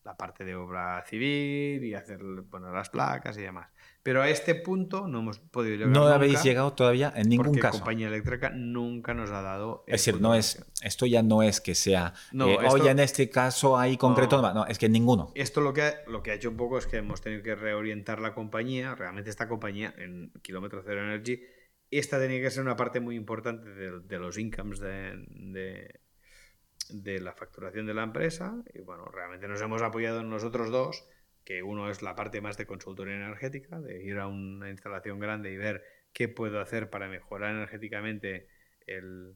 la parte de obra civil y hacer poner las placas y demás. Pero a este punto no hemos podido llegar. No habéis llegado todavía en ningún porque caso. La compañía eléctrica nunca nos ha dado. Es decir, no es, esto ya no es que sea. No, eh, oye, en este caso hay concreto. No, es que ninguno. Esto lo que, lo que ha hecho un poco es que hemos tenido que reorientar la compañía. Realmente, esta compañía en Kilómetro Cero Energy, esta tenía que ser una parte muy importante de, los incomes de, de la facturación de la empresa. Y bueno, realmente nos hemos apoyado en nosotros dos que uno es la parte más de consultoría energética, de ir a una instalación grande y ver qué puedo hacer para mejorar energéticamente el,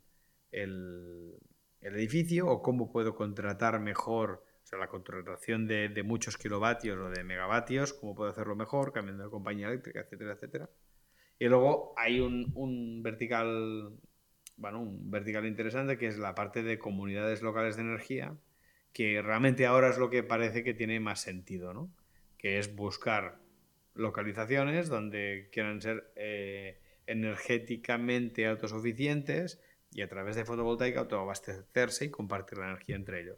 edificio o cómo puedo contratar mejor, o sea, la contratación de, muchos kilovatios o de megavatios, cómo puedo hacerlo mejor, cambiando de compañía eléctrica, etcétera, etcétera. Y luego hay un, un vertical, bueno, un vertical interesante que es la parte de comunidades locales de energía, que realmente ahora es lo que parece que tiene más sentido, ¿no? que es buscar localizaciones donde quieran ser eh, energéticamente autosuficientes y a través de fotovoltaica autoabastecerse y compartir la energía entre ellos.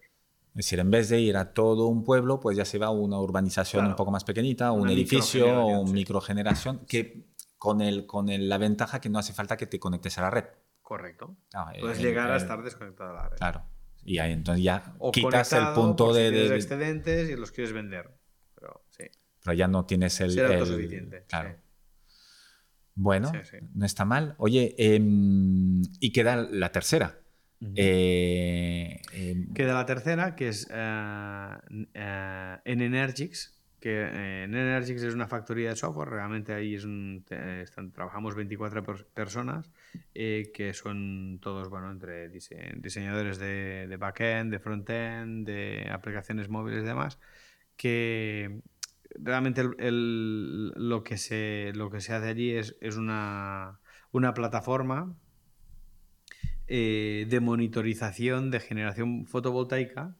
Es decir, en vez de ir a todo un pueblo, pues ya se va a una urbanización un poco más pequeñita, un edificio o una microgeneración, que con, el, con el, la ventaja que no hace falta que te conectes a la red. Correcto. Ah, Puedes llegar a estar desconectado a la red. Claro. Y ahí entonces ya quitas el punto de, de, excedentes y los quieres vender. Pero ya no tienes el... Ser autosuficiente. claro. Bueno, no está mal. Oye, em, y queda la tercera. Eh, em, queda la tercera, que es eh, eh, en Energix, que en Energix es una factoría de software, realmente ahí trabajamos 24 personas, que son todos, bueno, entre diseñadores de, de backend, de frontend, de aplicaciones móviles y demás, que realmente lo, que se, lo que se hace allí es, una, plataforma eh, de monitorización de generación fotovoltaica,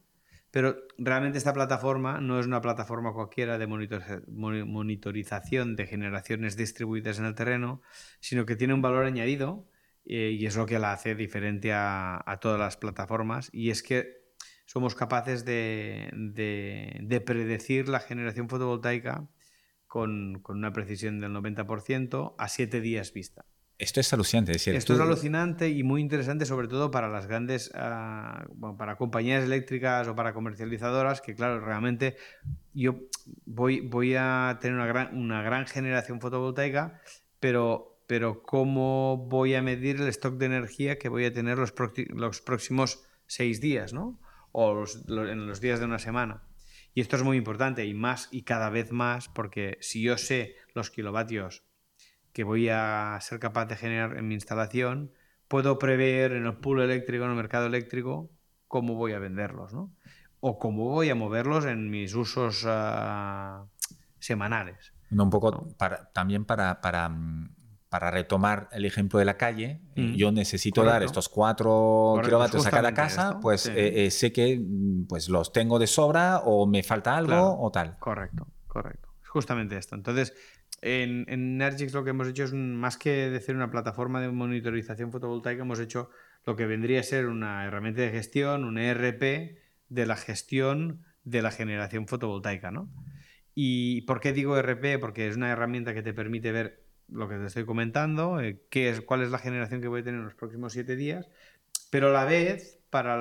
pero realmente esta plataforma no es una plataforma cualquiera de monitorización de generaciones distribuidas en el terreno, sino que tiene un valor añadido eh, y es lo que la hace diferente a, todas las plataformas, y es que somos capaces de, predecir la generación fotovoltaica con, una precisión del 90% a 7 días vista. Esto es alucinante, es Esto es alucinante y muy interesante, sobre todo para las grandes, ah, para compañías eléctricas o para comercializadoras, que claro, realmente yo voy, voy a tener una gran, una gran generación fotovoltaica, pero, pero ¿cómo voy a medir el stock de energía que voy a tener los, los próximos seis días, ¿no? o en los días de una semana. Y esto es muy importante y más y cada vez más porque si yo sé los kilovatios que voy a ser capaz de generar en mi instalación, puedo prever en el pool eléctrico, en el mercado eléctrico, cómo voy a venderlos. o cómo voy a moverlos en mis usos ah, semanales. un poco Para, también para, para, mm, para, retomar el ejemplo de la calle, eh, mm. yo necesito dar estos cuatro kilovatios a cada casa, pues eh, eh, sé que mm, pues los tengo de sobra o me falta algo o tal. Correcto, correcto. Justamente esto. Entonces, en, en lo que hemos hecho es más que decir una plataforma de monitorización fotovoltaica, hemos hecho lo que vendría a ser una herramienta de gestión, un ERP de la gestión de la generación fotovoltaica, ¿no? ¿Y por qué digo ERP? Porque es una herramienta que te permite ver lo que te estoy comentando, eh, qué es, cuál es la generación que voy a tener en los próximos siete días, pero a la vez, para,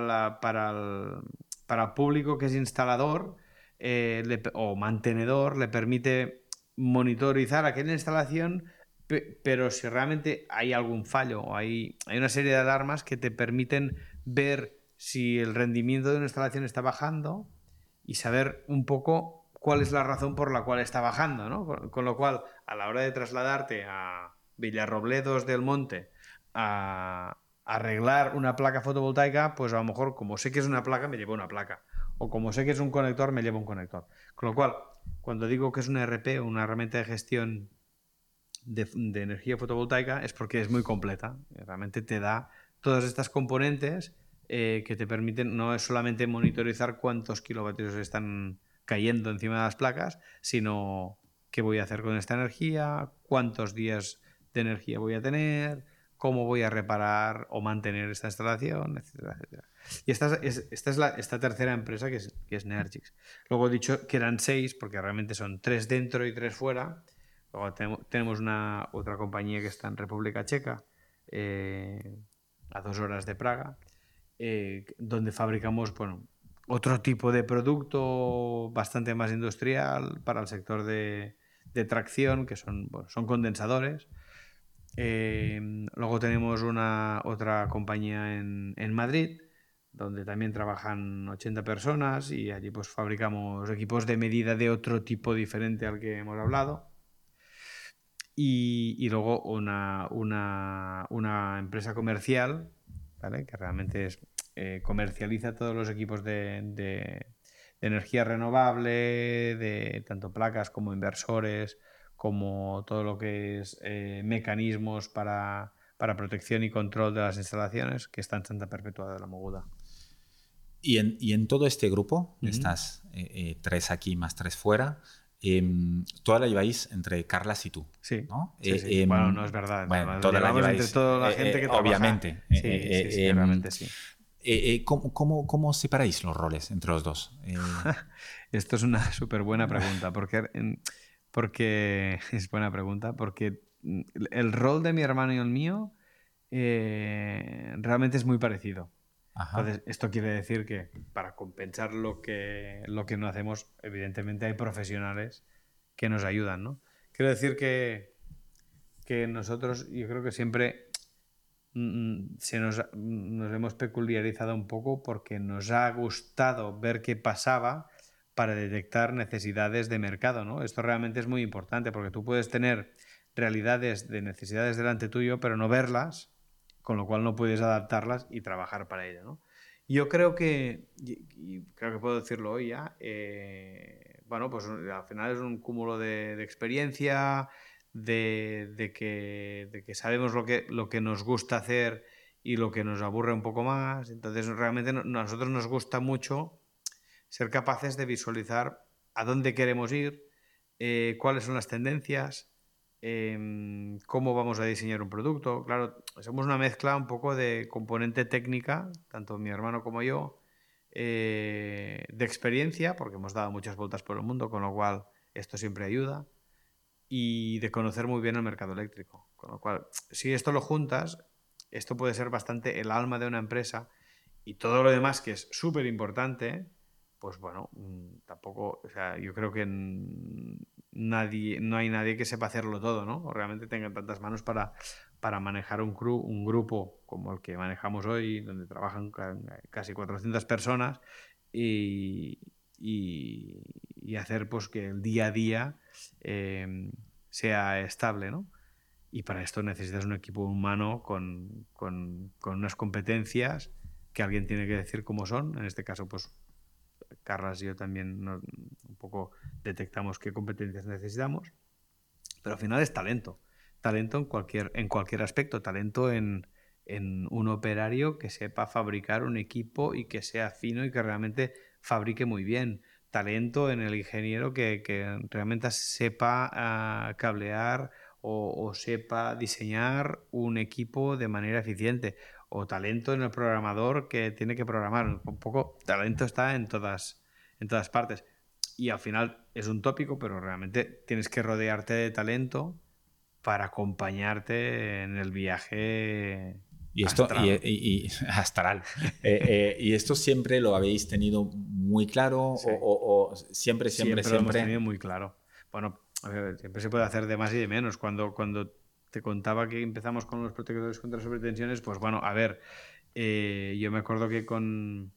el, público que es instalador eh, o mantenedor, le permite monitorizar aquella instalación, pero si realmente hay algún fallo o hay, hay una serie de alarmas que te permiten ver si el rendimiento de una instalación está bajando y saber un poco cuál es la razón por la cual está bajando, ¿no? Con, lo cual, a la hora de trasladarte a Villarrobledos del Monte a arreglar una placa fotovoltaica, pues a lo mejor como sé que es una placa, me llevo una placa. O como sé que es un conector, me llevo un conector. Con lo cual, cuando digo que es una RP, una herramienta de gestión de, energía fotovoltaica, es porque es muy completa. Realmente te da todas estas componentes eh, que te permiten no es solamente monitorizar cuántos kilovatios están cayendo encima de las placas, sino qué voy a hacer con esta energía, cuántos días de energía voy a tener, cómo voy a reparar o mantener esta instalación, etcétera, Y esta es, esta es la, esta tercera empresa que es, que. Luego he dicho que eran seis, porque realmente son tres dentro y tres fuera. Luego tenemos una otra compañía que está en República Checa, eh, a dos horas de Praga, eh, donde fabricamos bueno, otro tipo de producto bastante más industrial para el sector de, tracción, que son, son condensadores. Eh, luego tenemos una otra compañía en, Madrid, donde también trabajan 80 personas y allí pues fabricamos equipos de medida de otro tipo diferente al que hemos hablado. Y, luego una, una, empresa comercial que realmente eh, comercializa todos los equipos de, energía renovable, de tanto placas como inversores, como todo lo que es eh, mecanismos para, protección y control de las instalaciones que está en Santa Perpetua de la Moguda. Y en, todo este grupo, estas eh, tres aquí más tres fuera, em, toda la lleváis entre Carlas y tú. Sí. ¿no? Em, bueno, no es verdad. Bueno, toda la lleváis, entre toda la gente que Obviamente. Sí, sí, em, realmente sí. Eh, eh, ¿cómo, cómo, separáis los roles entre los dos? Eh, Esto es una súper buena pregunta, porque, porque es buena pregunta, porque el rol de mi hermano y el mío realmente es muy parecido. Entonces, esto quiere decir que para compensar lo que, lo que no hacemos, evidentemente hay profesionales que nos ayudan, ¿no? Quiero decir que, que nosotros, yo creo que siempre Mm, se nos, nos, hemos peculiarizado un poco porque nos ha gustado ver qué pasaba para detectar necesidades de mercado. ¿no? Esto realmente es muy importante porque tú puedes tener realidades de necesidades delante tuyo, pero no verlas, con lo cual no puedes adaptarlas y trabajar para ello. ¿no? Yo creo que, creo que puedo decirlo hoy ya, eh, bueno, pues al final es un cúmulo de, de experiencia, de, que, sabemos lo que, lo que nos gusta hacer y lo que nos aburre un poco más. Entonces, realmente a nosotros nos gusta mucho ser capaces de visualizar a dónde queremos ir, eh, cuáles son las tendencias, em, cómo vamos a diseñar un producto. Claro, somos una mezcla un poco de componente técnica, tanto mi hermano como yo, eh, de experiencia, porque hemos dado muchas vueltas por el mundo, con lo cual esto siempre ayuda y de conocer muy bien el mercado eléctrico. Con lo cual, si esto lo juntas, esto puede ser bastante el alma de una empresa y todo lo demás que es súper importante, pues bueno, mm, tampoco, o sea, yo creo que nadie, no hay nadie que sepa hacerlo todo, ¿no? O realmente tenga tantas manos para, para manejar un, un grupo como el que manejamos hoy, donde trabajan casi 400 personas y, y, hacer pues que el día a día em, sea estable, ¿no? Y para esto necesitas un equipo humano con, con, con, unas competencias que alguien tiene que decir cómo son. En este caso, pues Carlas y yo también un poco detectamos qué competencias necesitamos, pero al final es talento. Talento en cualquier, en cualquier aspecto, talento en, en un operario que sepa fabricar un equipo y que sea fino y que realmente fabrique muy bien. Talento en el ingeniero que, realmente sepa ah, cablear o, sepa diseñar un equipo de manera eficiente. O talento en el programador que tiene que programar. Un poco talento está en todas, en todas partes. Y al final es un tópico, pero realmente tienes que rodearte de talento para acompañarte en el viaje y esto, y, y, astral. Eh, eh, y esto siempre lo habéis tenido muy claro o, siempre, siempre, siempre. Siempre lo hemos tenido muy claro. Bueno, siempre se puede hacer de más y de menos. Cuando, cuando te contaba que empezamos con los protectores contra sobretensiones, pues bueno, a ver, eh, yo me acuerdo que con,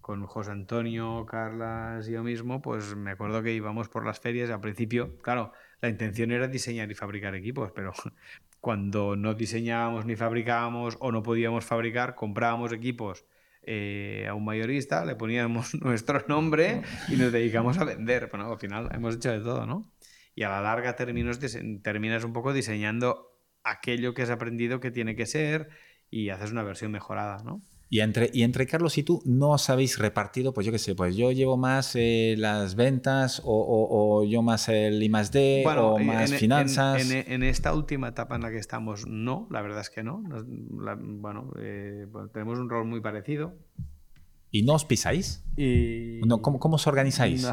con José Antonio, Carlas y yo mismo, pues me acuerdo que íbamos por las ferias. Al principio, claro, la intención era diseñar y fabricar equipos, pero cuando no diseñábamos ni fabricábamos o no podíamos fabricar, comprábamos equipos eh, a un mayorista, le poníamos nuestro nombre y nos dedicamos a vender. Bueno, al final hemos hecho de todo, ¿no? Y a la larga terminas, terminas un poco diseñando aquello que has aprendido que tiene que ser y haces una versión mejorada, ¿no? Y entre, y entre Carlos y tú no os habéis repartido, pues yo qué sé, pues yo llevo más eh, las ventas o, yo más el I más D o más finanzas. En, esta última etapa en la que estamos, no, la verdad es que no. bueno, eh, tenemos un rol muy parecido. ¿Y no os pisáis? Y... No, ¿cómo, ¿Cómo os organizáis?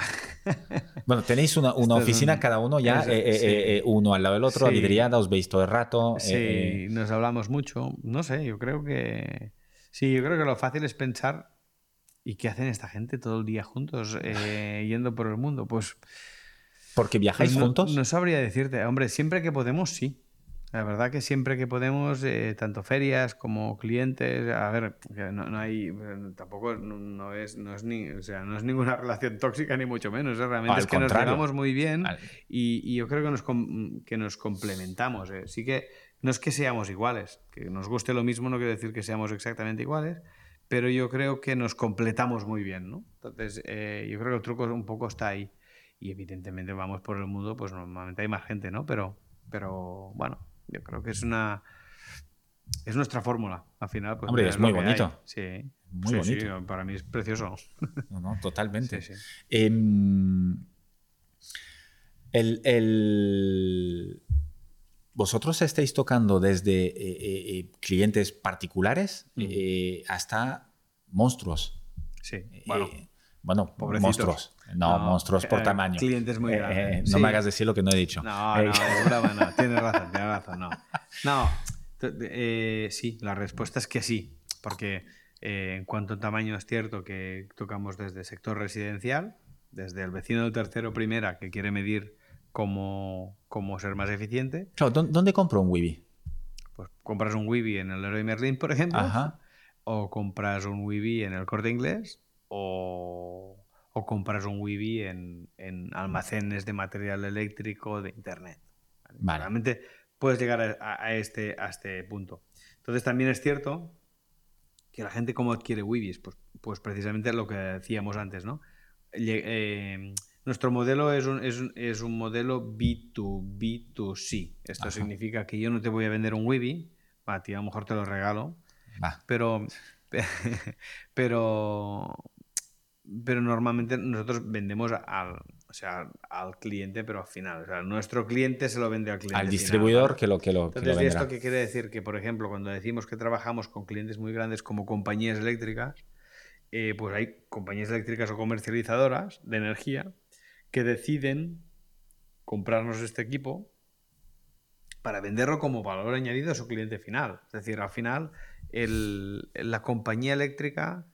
bueno, tenéis una, una oficina cada uno ya, eh, uno al lado del otro, sí. vidriada, os veis todo el rato. Sí, nos hablamos mucho. No sé, yo creo que Sí, yo creo que lo fácil es pensar, ¿y qué hacen esta gente todo el día juntos, eh, yendo por el mundo? Pues... ¿Porque viajáis juntos? No, sabría decirte. Hombre, siempre que podemos, sí. La verdad que siempre que podemos, eh, tanto ferias como clientes, a ver, no, hay, tampoco no, es, no es ni, o sea, no es ninguna relación tóxica ni mucho menos. ¿eh? Realmente es que nos llevamos muy bien y, yo creo que nos, que nos complementamos. Sí que no es que seamos iguales, que nos guste lo mismo no quiere decir que seamos exactamente iguales, pero yo creo que nos completamos muy bien, ¿no? Entonces, eh, yo creo que el truco un poco está ahí. Y evidentemente vamos por el mundo, pues normalmente hay más gente, ¿no? Pero, pero bueno, yo creo que es una... Es nuestra fórmula, al final. Pues, Hombre, es, muy bonito. Sí, muy bonito. para mí es precioso. No, no, totalmente. Em, el, el, vosotros estáis tocando desde eh, eh, eh, clientes particulares mm. hasta monstruos. Sí, bueno. Bueno, monstruos. No, monstruos por tamaño. Clientes muy grandes. no me hagas decir lo que no he dicho. No, no, broma, no. Tienes razón, tienes razón, no. No, sí, la respuesta es que sí, porque en cuanto a tamaño es cierto que tocamos desde el sector residencial, desde el vecino del tercero primera que quiere medir cómo, cómo ser más eficiente. ¿dónde compro un Wibi? Pues compras un Wibi en el Leroy Merlin, por ejemplo, o compras un Wibi en el Corte Inglés, o, compras un Wibi en, almacenes de material eléctrico de Internet. Realmente puedes llegar a, este, a este punto. Entonces también es cierto que la gente cómo adquiere Wibis, pues, pues precisamente lo que decíamos antes, ¿no? Eh, nuestro modelo es un, es, es un modelo B2B2C. Esto significa que yo no te voy a vender un Wibi, a ti a lo mejor te lo regalo, pero, pero, pero normalmente nosotros vendemos al, o sea, al cliente, pero al final. O sea, nuestro cliente se lo vende al cliente. Al distribuidor que lo que lo, Entonces, que ¿esto qué quiere decir? Que, por ejemplo, cuando decimos que trabajamos con clientes muy grandes como compañías eléctricas, eh, pues hay compañías eléctricas o comercializadoras de energía que deciden comprarnos este equipo para venderlo como valor añadido a su cliente final. Es decir, al final la compañía eléctrica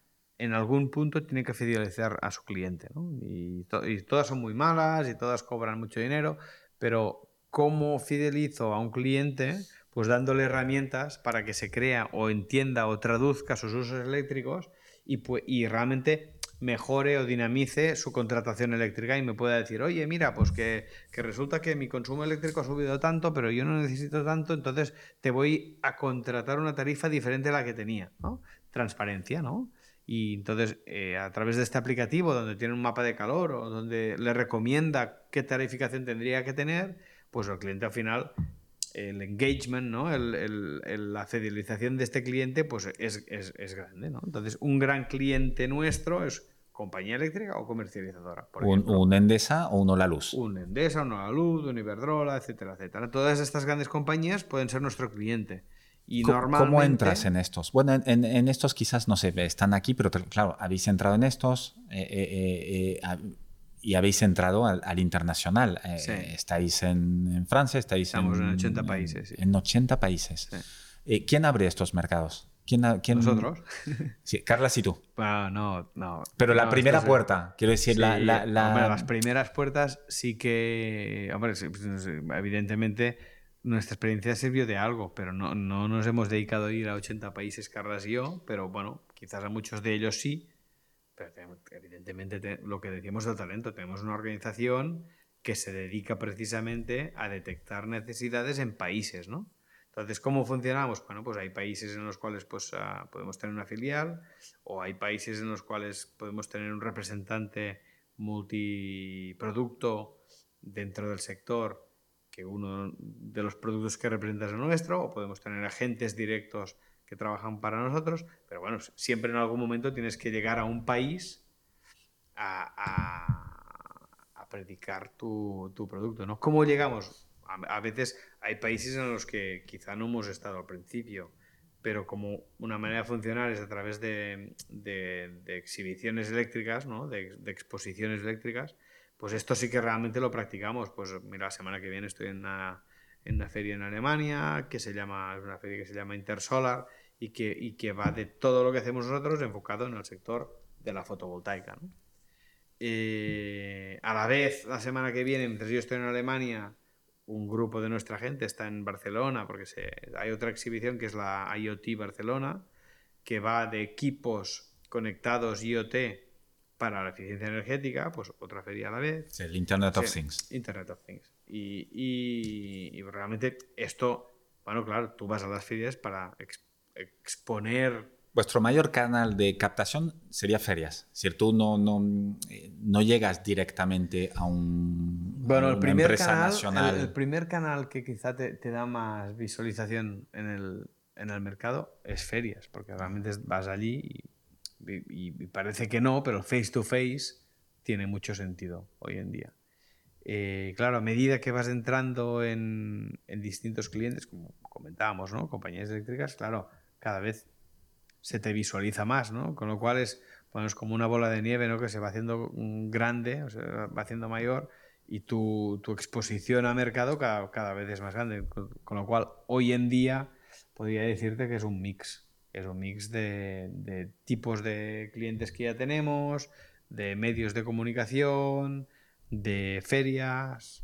en algún punto tiene que fidelizar a su cliente. Y, y, todas son muy malas y todas cobran mucho dinero, pero ¿cómo fidelizo a un cliente? Pues dándole herramientas para que se crea o entienda o traduzca sus usos eléctricos y, y realmente mejore o dinamice su contratación eléctrica y me pueda decir, oye, mira, pues que, resulta que mi consumo eléctrico ha subido tanto, pero yo no necesito tanto, entonces te voy a contratar una tarifa diferente a la que tenía, ¿no? Transparencia, ¿no? Y entonces, eh, a través de este aplicativo, donde tiene un mapa de calor o donde le recomienda qué tarificación tendría que tener, pues el cliente al final, el engagement, ¿no? El, la fidelización de este cliente, pues es, es, es grande. ¿no? Entonces, un gran cliente nuestro es compañía eléctrica o comercializadora. un, Endesa o uno La Luz. Un Endesa, uno La Luz, un Iberdrola, etcétera, etcétera. Todas estas grandes compañías pueden ser nuestro cliente. Y ¿Cómo, normalmente... ¿Cómo entras en estos? Bueno, en, estos quizás no sé, están aquí, pero claro, habéis entrado en estos eh, eh, eh, y habéis entrado al, internacional. Estáis en, Francia, estáis Estamos en, 80 países. En 80 países. ¿Quién abre estos mercados? ¿Quién, quién... Nosotros. Sí, Carlas y tú. Ah, no, no. Pero la primera puerta, quiero decir, la, las primeras puertas sí que. Hombre, pues, evidentemente nuestra experiencia sirvió de algo, pero no, no nos hemos dedicado a ir a 80 países, Carlas y yo, pero bueno, quizás a muchos de ellos sí. Pero evidentemente, lo que decíamos del talento, tenemos una organización que se dedica precisamente a detectar necesidades en países, ¿no? Entonces, ¿cómo funcionamos? Bueno, pues hay países en los cuales pues, ah, podemos tener una filial o hay países en los cuales podemos tener un representante multiproducto dentro del sector que uno de los productos que representa es el nuestro o podemos tener agentes directos que trabajan para nosotros, pero bueno, siempre en algún momento tienes que llegar a un país a, predicar tu, producto, ¿no? ¿Cómo llegamos? a, veces hay países en los que quizá no hemos estado al principio, pero como una manera de funcionar es a través de, exhibiciones eléctricas, ¿no? de, exposiciones eléctricas, pues esto sí que realmente lo practicamos. Pues mira, la semana que viene estoy en una, en una feria en Alemania, que se llama, es una feria que se llama Intersolar y que, y que va de todo lo que hacemos nosotros enfocado en el sector de la fotovoltaica. Eh, a la vez, la semana que viene, mientras yo estoy en Alemania, un grupo de nuestra gente está en Barcelona, porque hay otra exhibición que es la IoT Barcelona, que va de equipos conectados IoT para la eficiencia energética, pues otra feria a la vez. el Internet of Things. Internet of Things. Y, realmente esto, bueno, claro, tú vas a las ferias para exponer Vuestro mayor canal de captación sería ferias. Si tú no, no, eh, no llegas directamente a un bueno, el primer empresa canal, nacional. El, primer canal que quizá te, te da más visualización en el, en el, mercado es ferias, porque realmente vas allí y, y, parece que no, pero face to face tiene mucho sentido hoy en día. Eh, claro, a medida que vas entrando en, distintos clientes, como comentábamos, ¿no? compañías eléctricas, claro, cada vez se te visualiza más, ¿no? Con lo cual es, como una bola de nieve, ¿no? Que se va haciendo grande, va haciendo mayor y tu, exposición a mercado cada, vez es más grande. Con, lo cual, hoy en día podría decirte que es un mix. Es un mix de, tipos de clientes que ya tenemos, de medios de comunicación, de ferias.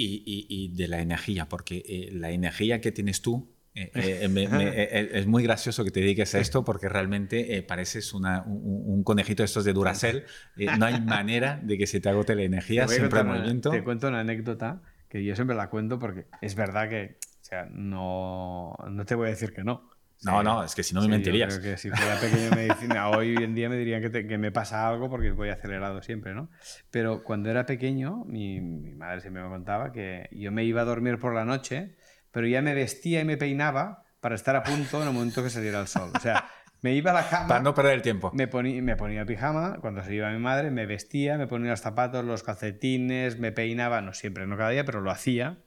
Y, de la energía, porque eh, la energía que tienes tú eh, eh, es muy gracioso que te dediques a esto porque realmente pareces un, conejito de estos de Duracell. no hay manera de que se te agote la energía, siempre en movimiento. Te cuento una anécdota que yo siempre la cuento porque es verdad que, o sea, no, no te voy a decir que no. No, no, es que si no me mentirías. que si fuera pequeño medicina, hoy en día me dirían que, que, me pasa algo porque voy acelerado siempre, ¿no? Pero cuando era pequeño, mi, mi madre siempre me contaba que yo me iba a dormir por la noche pero ya me vestía y me peinaba para estar a punto en el momento que saliera el sol. O sea, me iba a la cama. Para no perder el tiempo. Me ponía, me ponía pijama cuando se iba mi madre, me vestía, me ponía los zapatos, los calcetines, me peinaba, no siempre, no cada día, pero lo hacía.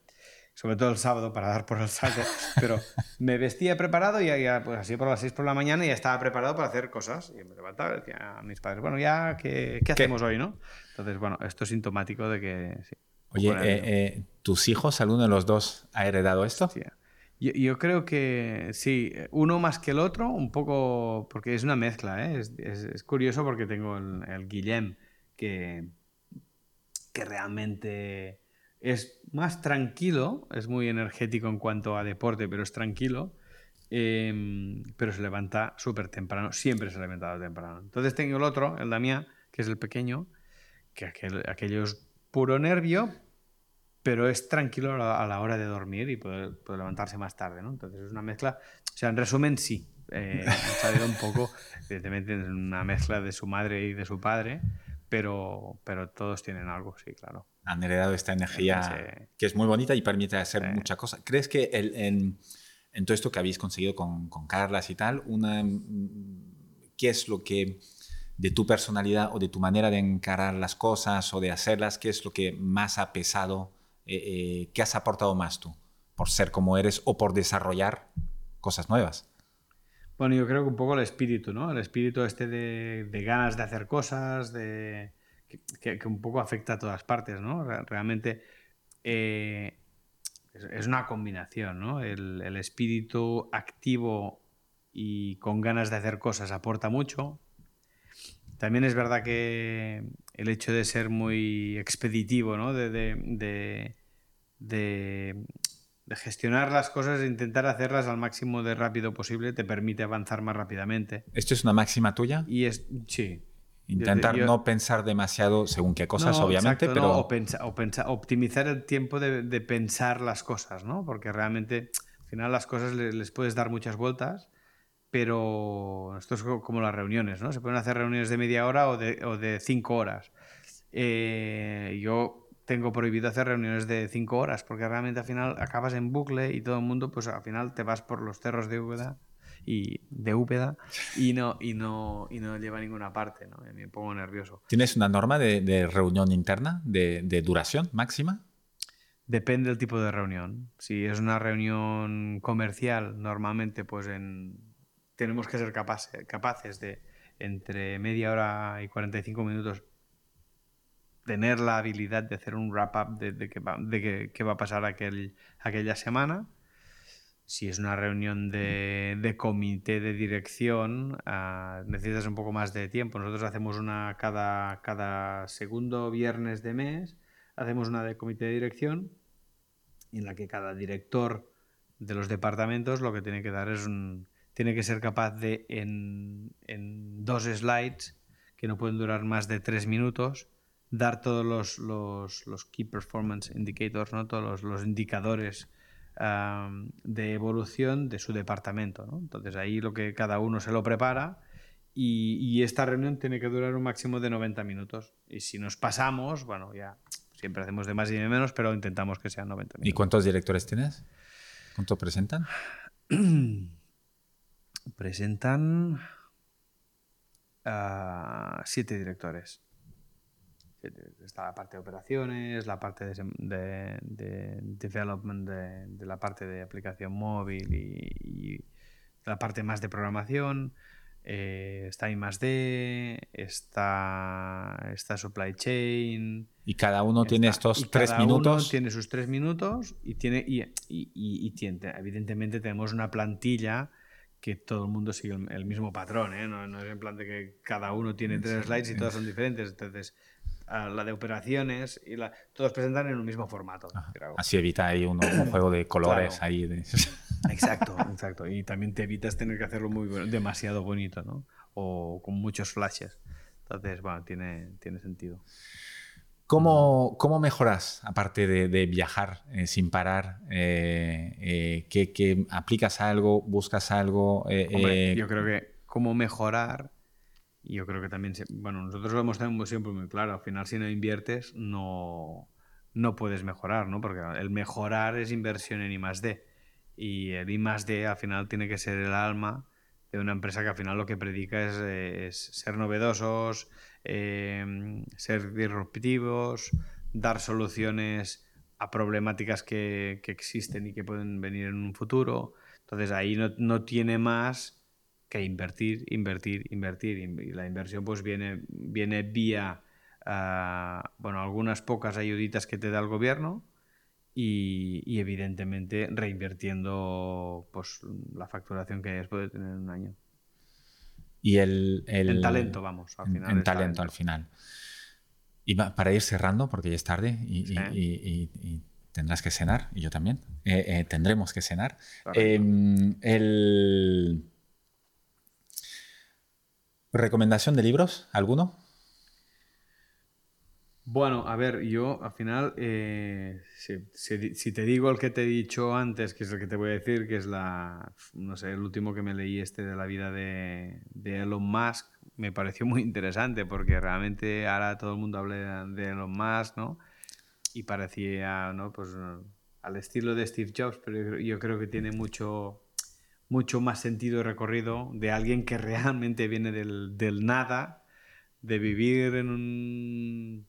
Sobre todo el sábado para dar por el saco. Pero me vestía preparado y ya, pues así por las 6 por la mañana y ya estaba preparado para hacer cosas. Y me levantaba y decía a mis padres, bueno, ya, ¿qué, qué hacemos hoy, no? Entonces, bueno, esto es sintomático de que sí, Oye, eh, eh, ¿tus hijos, alguno de los dos, ha heredado esto? Sí. Yo, creo que sí, uno más que el otro, un poco, porque es una mezcla, ¿eh? es, curioso porque tengo el, Guillem, que, que realmente es más tranquilo, es muy energético en cuanto a deporte, pero es tranquilo, em, pero se levanta súper temprano, siempre se ha levantado temprano. Entonces tengo el otro, el Damián, que es el pequeño, que aquel, aquellos puro nervio, pero es tranquilo a la hora de dormir y poder, levantarse más tarde, ¿no? Entonces es una mezcla. O sea, en resumen, sí. eh, han salido un poco, evidentemente, una mezcla de su madre y de su padre, pero, pero todos tienen algo, sí, claro. Han heredado esta energía que es muy bonita y permite hacer muchas cosas. ¿Crees que el, en, en, todo esto que habéis conseguido con, con Carlas y tal, una, qué es lo que de tu personalidad o de tu manera de encarar las cosas o de hacerlas, qué es lo que más ha pesado, eh, eh, qué has aportado más tú por ser como eres o por desarrollar cosas nuevas? Bueno, yo creo que un poco el espíritu, ¿no? El espíritu este de, ganas de hacer cosas, de, que, un poco afecta a todas partes, ¿no? Realmente eh, es, una combinación, ¿no? El, el espíritu activo y con ganas de hacer cosas aporta mucho, también es verdad que el hecho de ser muy expeditivo, ¿no? de, de, de, gestionar las cosas e intentar hacerlas al máximo de rápido posible te permite avanzar más rápidamente. ¿Esto es una máxima tuya? Y es, sí. Intentar no pensar demasiado según qué cosas, obviamente, pero... o, o optimizar el tiempo de, pensar las cosas, ¿no? Porque realmente al final las cosas les puedes dar muchas vueltas pero esto es como las reuniones, ¿no? Se pueden hacer reuniones de media hora o de, o de cinco horas. Eh, yo tengo prohibido hacer reuniones de cinco horas porque realmente al final acabas en bucle y todo el mundo, pues al final te vas por los cerros de Úbeda y de Úbeda y no, y no, y no lleva a ninguna parte, ¿no? Me pongo nervioso. ¿Tienes una norma de, reunión interna, de, de duración máxima? Depende del tipo de reunión. Si es una reunión comercial, normalmente pues en tenemos que ser capaces, capaces de, entre media hora y 45 minutos, tener la habilidad de hacer un wrap-up de, de, qué va, de qué va a pasar aquel, aquella semana. Si es una reunión de, de comité de dirección, uh, necesitas un poco más de tiempo. Nosotros hacemos una cada, cada segundo viernes de mes, hacemos una de comité de dirección en la que cada director de los departamentos lo que tiene que dar es un, tiene que ser capaz de, en, dos slides, que no pueden durar más de tres minutos, dar todos los, los, Key Performance Indicators, ¿no? todos los, indicadores de evolución de su departamento. Entonces ahí lo que cada uno se lo prepara y, esta reunión tiene que durar un máximo de 90 minutos. Y si nos pasamos, bueno, ya siempre hacemos de más y de menos, pero intentamos que sean 90 minutos. ¿Y cuántos directores tienes? ¿Cuánto presentan? presentan a siete directores. Está la parte de operaciones, la parte de, development de, la parte de aplicación móvil y, la parte más de programación. Eh, está I más D, está, está supply chain. Y cada uno tiene estos tres minutos. tiene sus tres minutos y tiene y, y, tiene, evidentemente tenemos una plantilla que todo el mundo sigue el, mismo patrón, ¿eh? no, es en plan de que cada uno tiene tres slides y todas son diferentes. Entonces, la de operaciones y la, todos presentan en un mismo formato. Así evita ahí un, juego de colores ahí. Exacto, exacto. Y también te evitas tener que hacerlo muy demasiado bonito, ¿no? O con muchos flashes. Entonces, bueno, tiene, tiene sentido. ¿Cómo, cómo mejoras, aparte de, viajar eh, sin parar? Eh, eh ¿que, aplicas algo, buscas algo? Eh, Hombre, yo creo que cómo mejorar, yo creo que también, bueno, nosotros lo hemos tenido siempre muy claro, al final si no inviertes no, no puedes mejorar, ¿no? Porque el mejorar es inversión en I más D. Y el I más D al final tiene que ser el alma de una empresa que al final lo que predica es, ser novedosos, Em, ser disruptivos, dar soluciones a problemáticas que, existen y que pueden venir en un futuro. Entonces ahí no, tiene más que invertir, invertir, invertir. Y la inversión pues viene, viene vía, ah, bueno, algunas pocas ayuditas que te da el gobierno y, evidentemente reinvirtiendo pues la facturación que hayas puede tener en un año. Y el, el talento, vamos, al final. En, talento, al final. Y para ir cerrando, porque ya es tarde y, tendrás que cenar, y yo también, eh, eh, tendremos que cenar. Em, el... ¿Recomendación de libros? ¿Alguno? Bueno, a ver, yo al final, eh, si, te digo el que te he dicho antes, que es el que te voy a decir, que es la, no sé, el último que me leí este de la vida de, Elon Musk, me pareció muy interesante porque realmente ahora todo el mundo habla de Elon Musk, ¿no? Y parecía, ¿no? Pues al estilo de Steve Jobs, pero yo creo que tiene mucho, mucho más sentido recorrido de alguien que realmente viene del, del nada, de vivir en un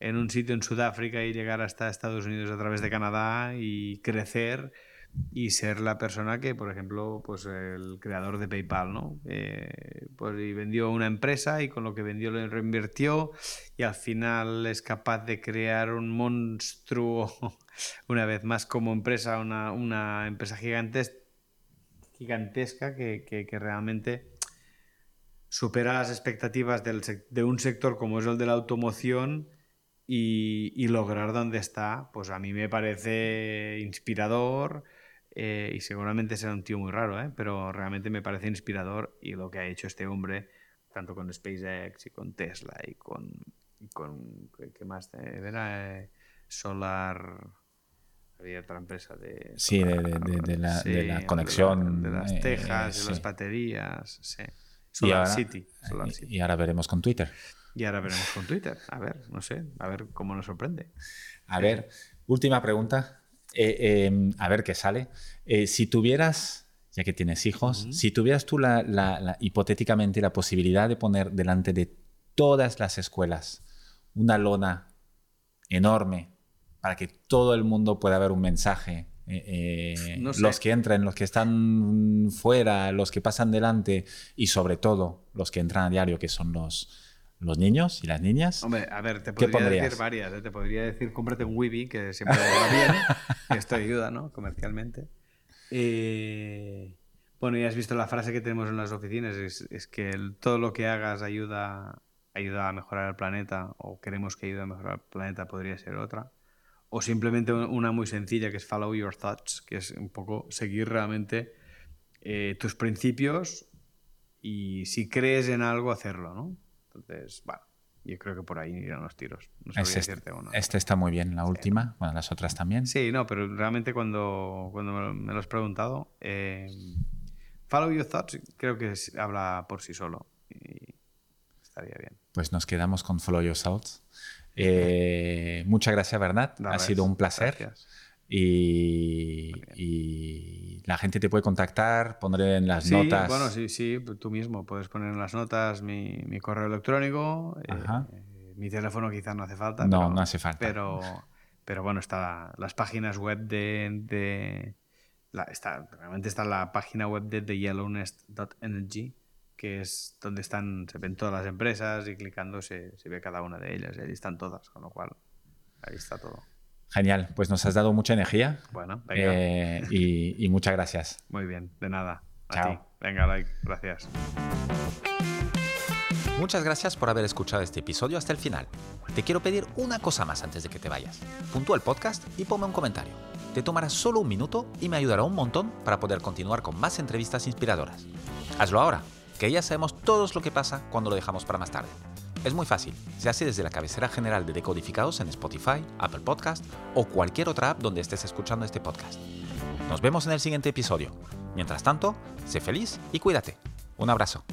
en un sitio en Sudáfrica y llegar hasta Estados Unidos a través de Canadá y crecer y ser la persona que, por ejemplo, pues el creador de PayPal, ¿no? Eh, pues y vendió una empresa y con lo que vendió lo reinvirtió y al final es capaz de crear un monstruo, una vez más como empresa, una, una empresa gigantesca, gigantesca que, que, realmente supera las expectativas de un sector como es el de la automoción y, lograr donde está, pues a mí me parece inspirador eh, y seguramente será un tío muy raro, ¿eh? pero realmente me parece inspirador y lo que ha hecho este hombre, tanto con SpaceX y con Tesla y con, con ¿qué más? Era eh, Solar había otra empresa de sí de, de, la, de, la, conexión de, las tejas de las baterías sí. Solar City y ahora veremos con Twitter y ahora veremos con Twitter. A ver, no sé, a ver cómo nos sorprende. A ver, última pregunta. Eh, em, a ver qué sale. Eh, si tuvieras, ya que tienes hijos, si tuvieras tú la, hipotéticamente la posibilidad de poner delante de todas las escuelas una lona enorme para que todo el mundo pueda ver un mensaje eh, los que entran, los que están fuera, los que pasan delante y sobre todo los que entran a diario, que son los, los niños y las niñas. Hombre, a ver, te podría decir varias. ¿eh? Te podría decir, cómprate un Weeby, que siempre va bien. esto ayuda, ¿no? Comercialmente. Eh, bueno, ya has visto la frase que tenemos en las oficinas, es, que todo lo que hagas ayuda, ayuda a mejorar el planeta, o queremos que ayude a mejorar el planeta, podría ser otra. O simplemente una muy sencilla, que es follow your thoughts, que es un poco seguir realmente eh, tus principios y si crees en algo, hacerlo, ¿no? Entonces, bueno, yo creo que por ahí irán los tiros. No este, decirte uno. Este está muy bien, la última. Bueno, las otras también. Sí, no, pero realmente cuando, cuando me lo has preguntado, eh, Follow Your Thoughts creo que habla por sí solo y estaría bien. Pues nos quedamos con Follow Your Thoughts. Eh, muchas gracias, Bernat. ha sido un placer. Gracias. Y, la gente te puede contactar, pondré en las notas. Bueno, sí, sí, tú mismo puedes poner en las notas mi, correo electrónico, eh, mi teléfono quizás no hace falta. No, no hace falta. Pero, pero bueno, está las páginas web de... de está, realmente está la página web de theYellownest.energy, que es donde están, se ven todas las empresas y clicando se, se ve cada una de ellas y ahí están todas, con lo cual ahí está todo. Genial, pues nos has dado mucha energía. Bueno, venga. Eh, y, muchas gracias. Muy bien, de nada. A ti. Venga, like, gracias. Muchas gracias por haber escuchado este episodio hasta el final. Te quiero pedir una cosa más antes de que te vayas. Puntúa el podcast y ponme un comentario. Te tomará solo un minuto y me ayudará un montón para poder continuar con más entrevistas inspiradoras. Hazlo ahora, que ya sabemos todos lo que pasa cuando lo dejamos para más tarde. Es muy fácil, se hace desde la cabecera general de Decodificados en Spotify, Apple Podcast o cualquier otra app donde estés escuchando este podcast. Nos vemos en el siguiente episodio. Mientras tanto, sé feliz y cuídate. Un abrazo.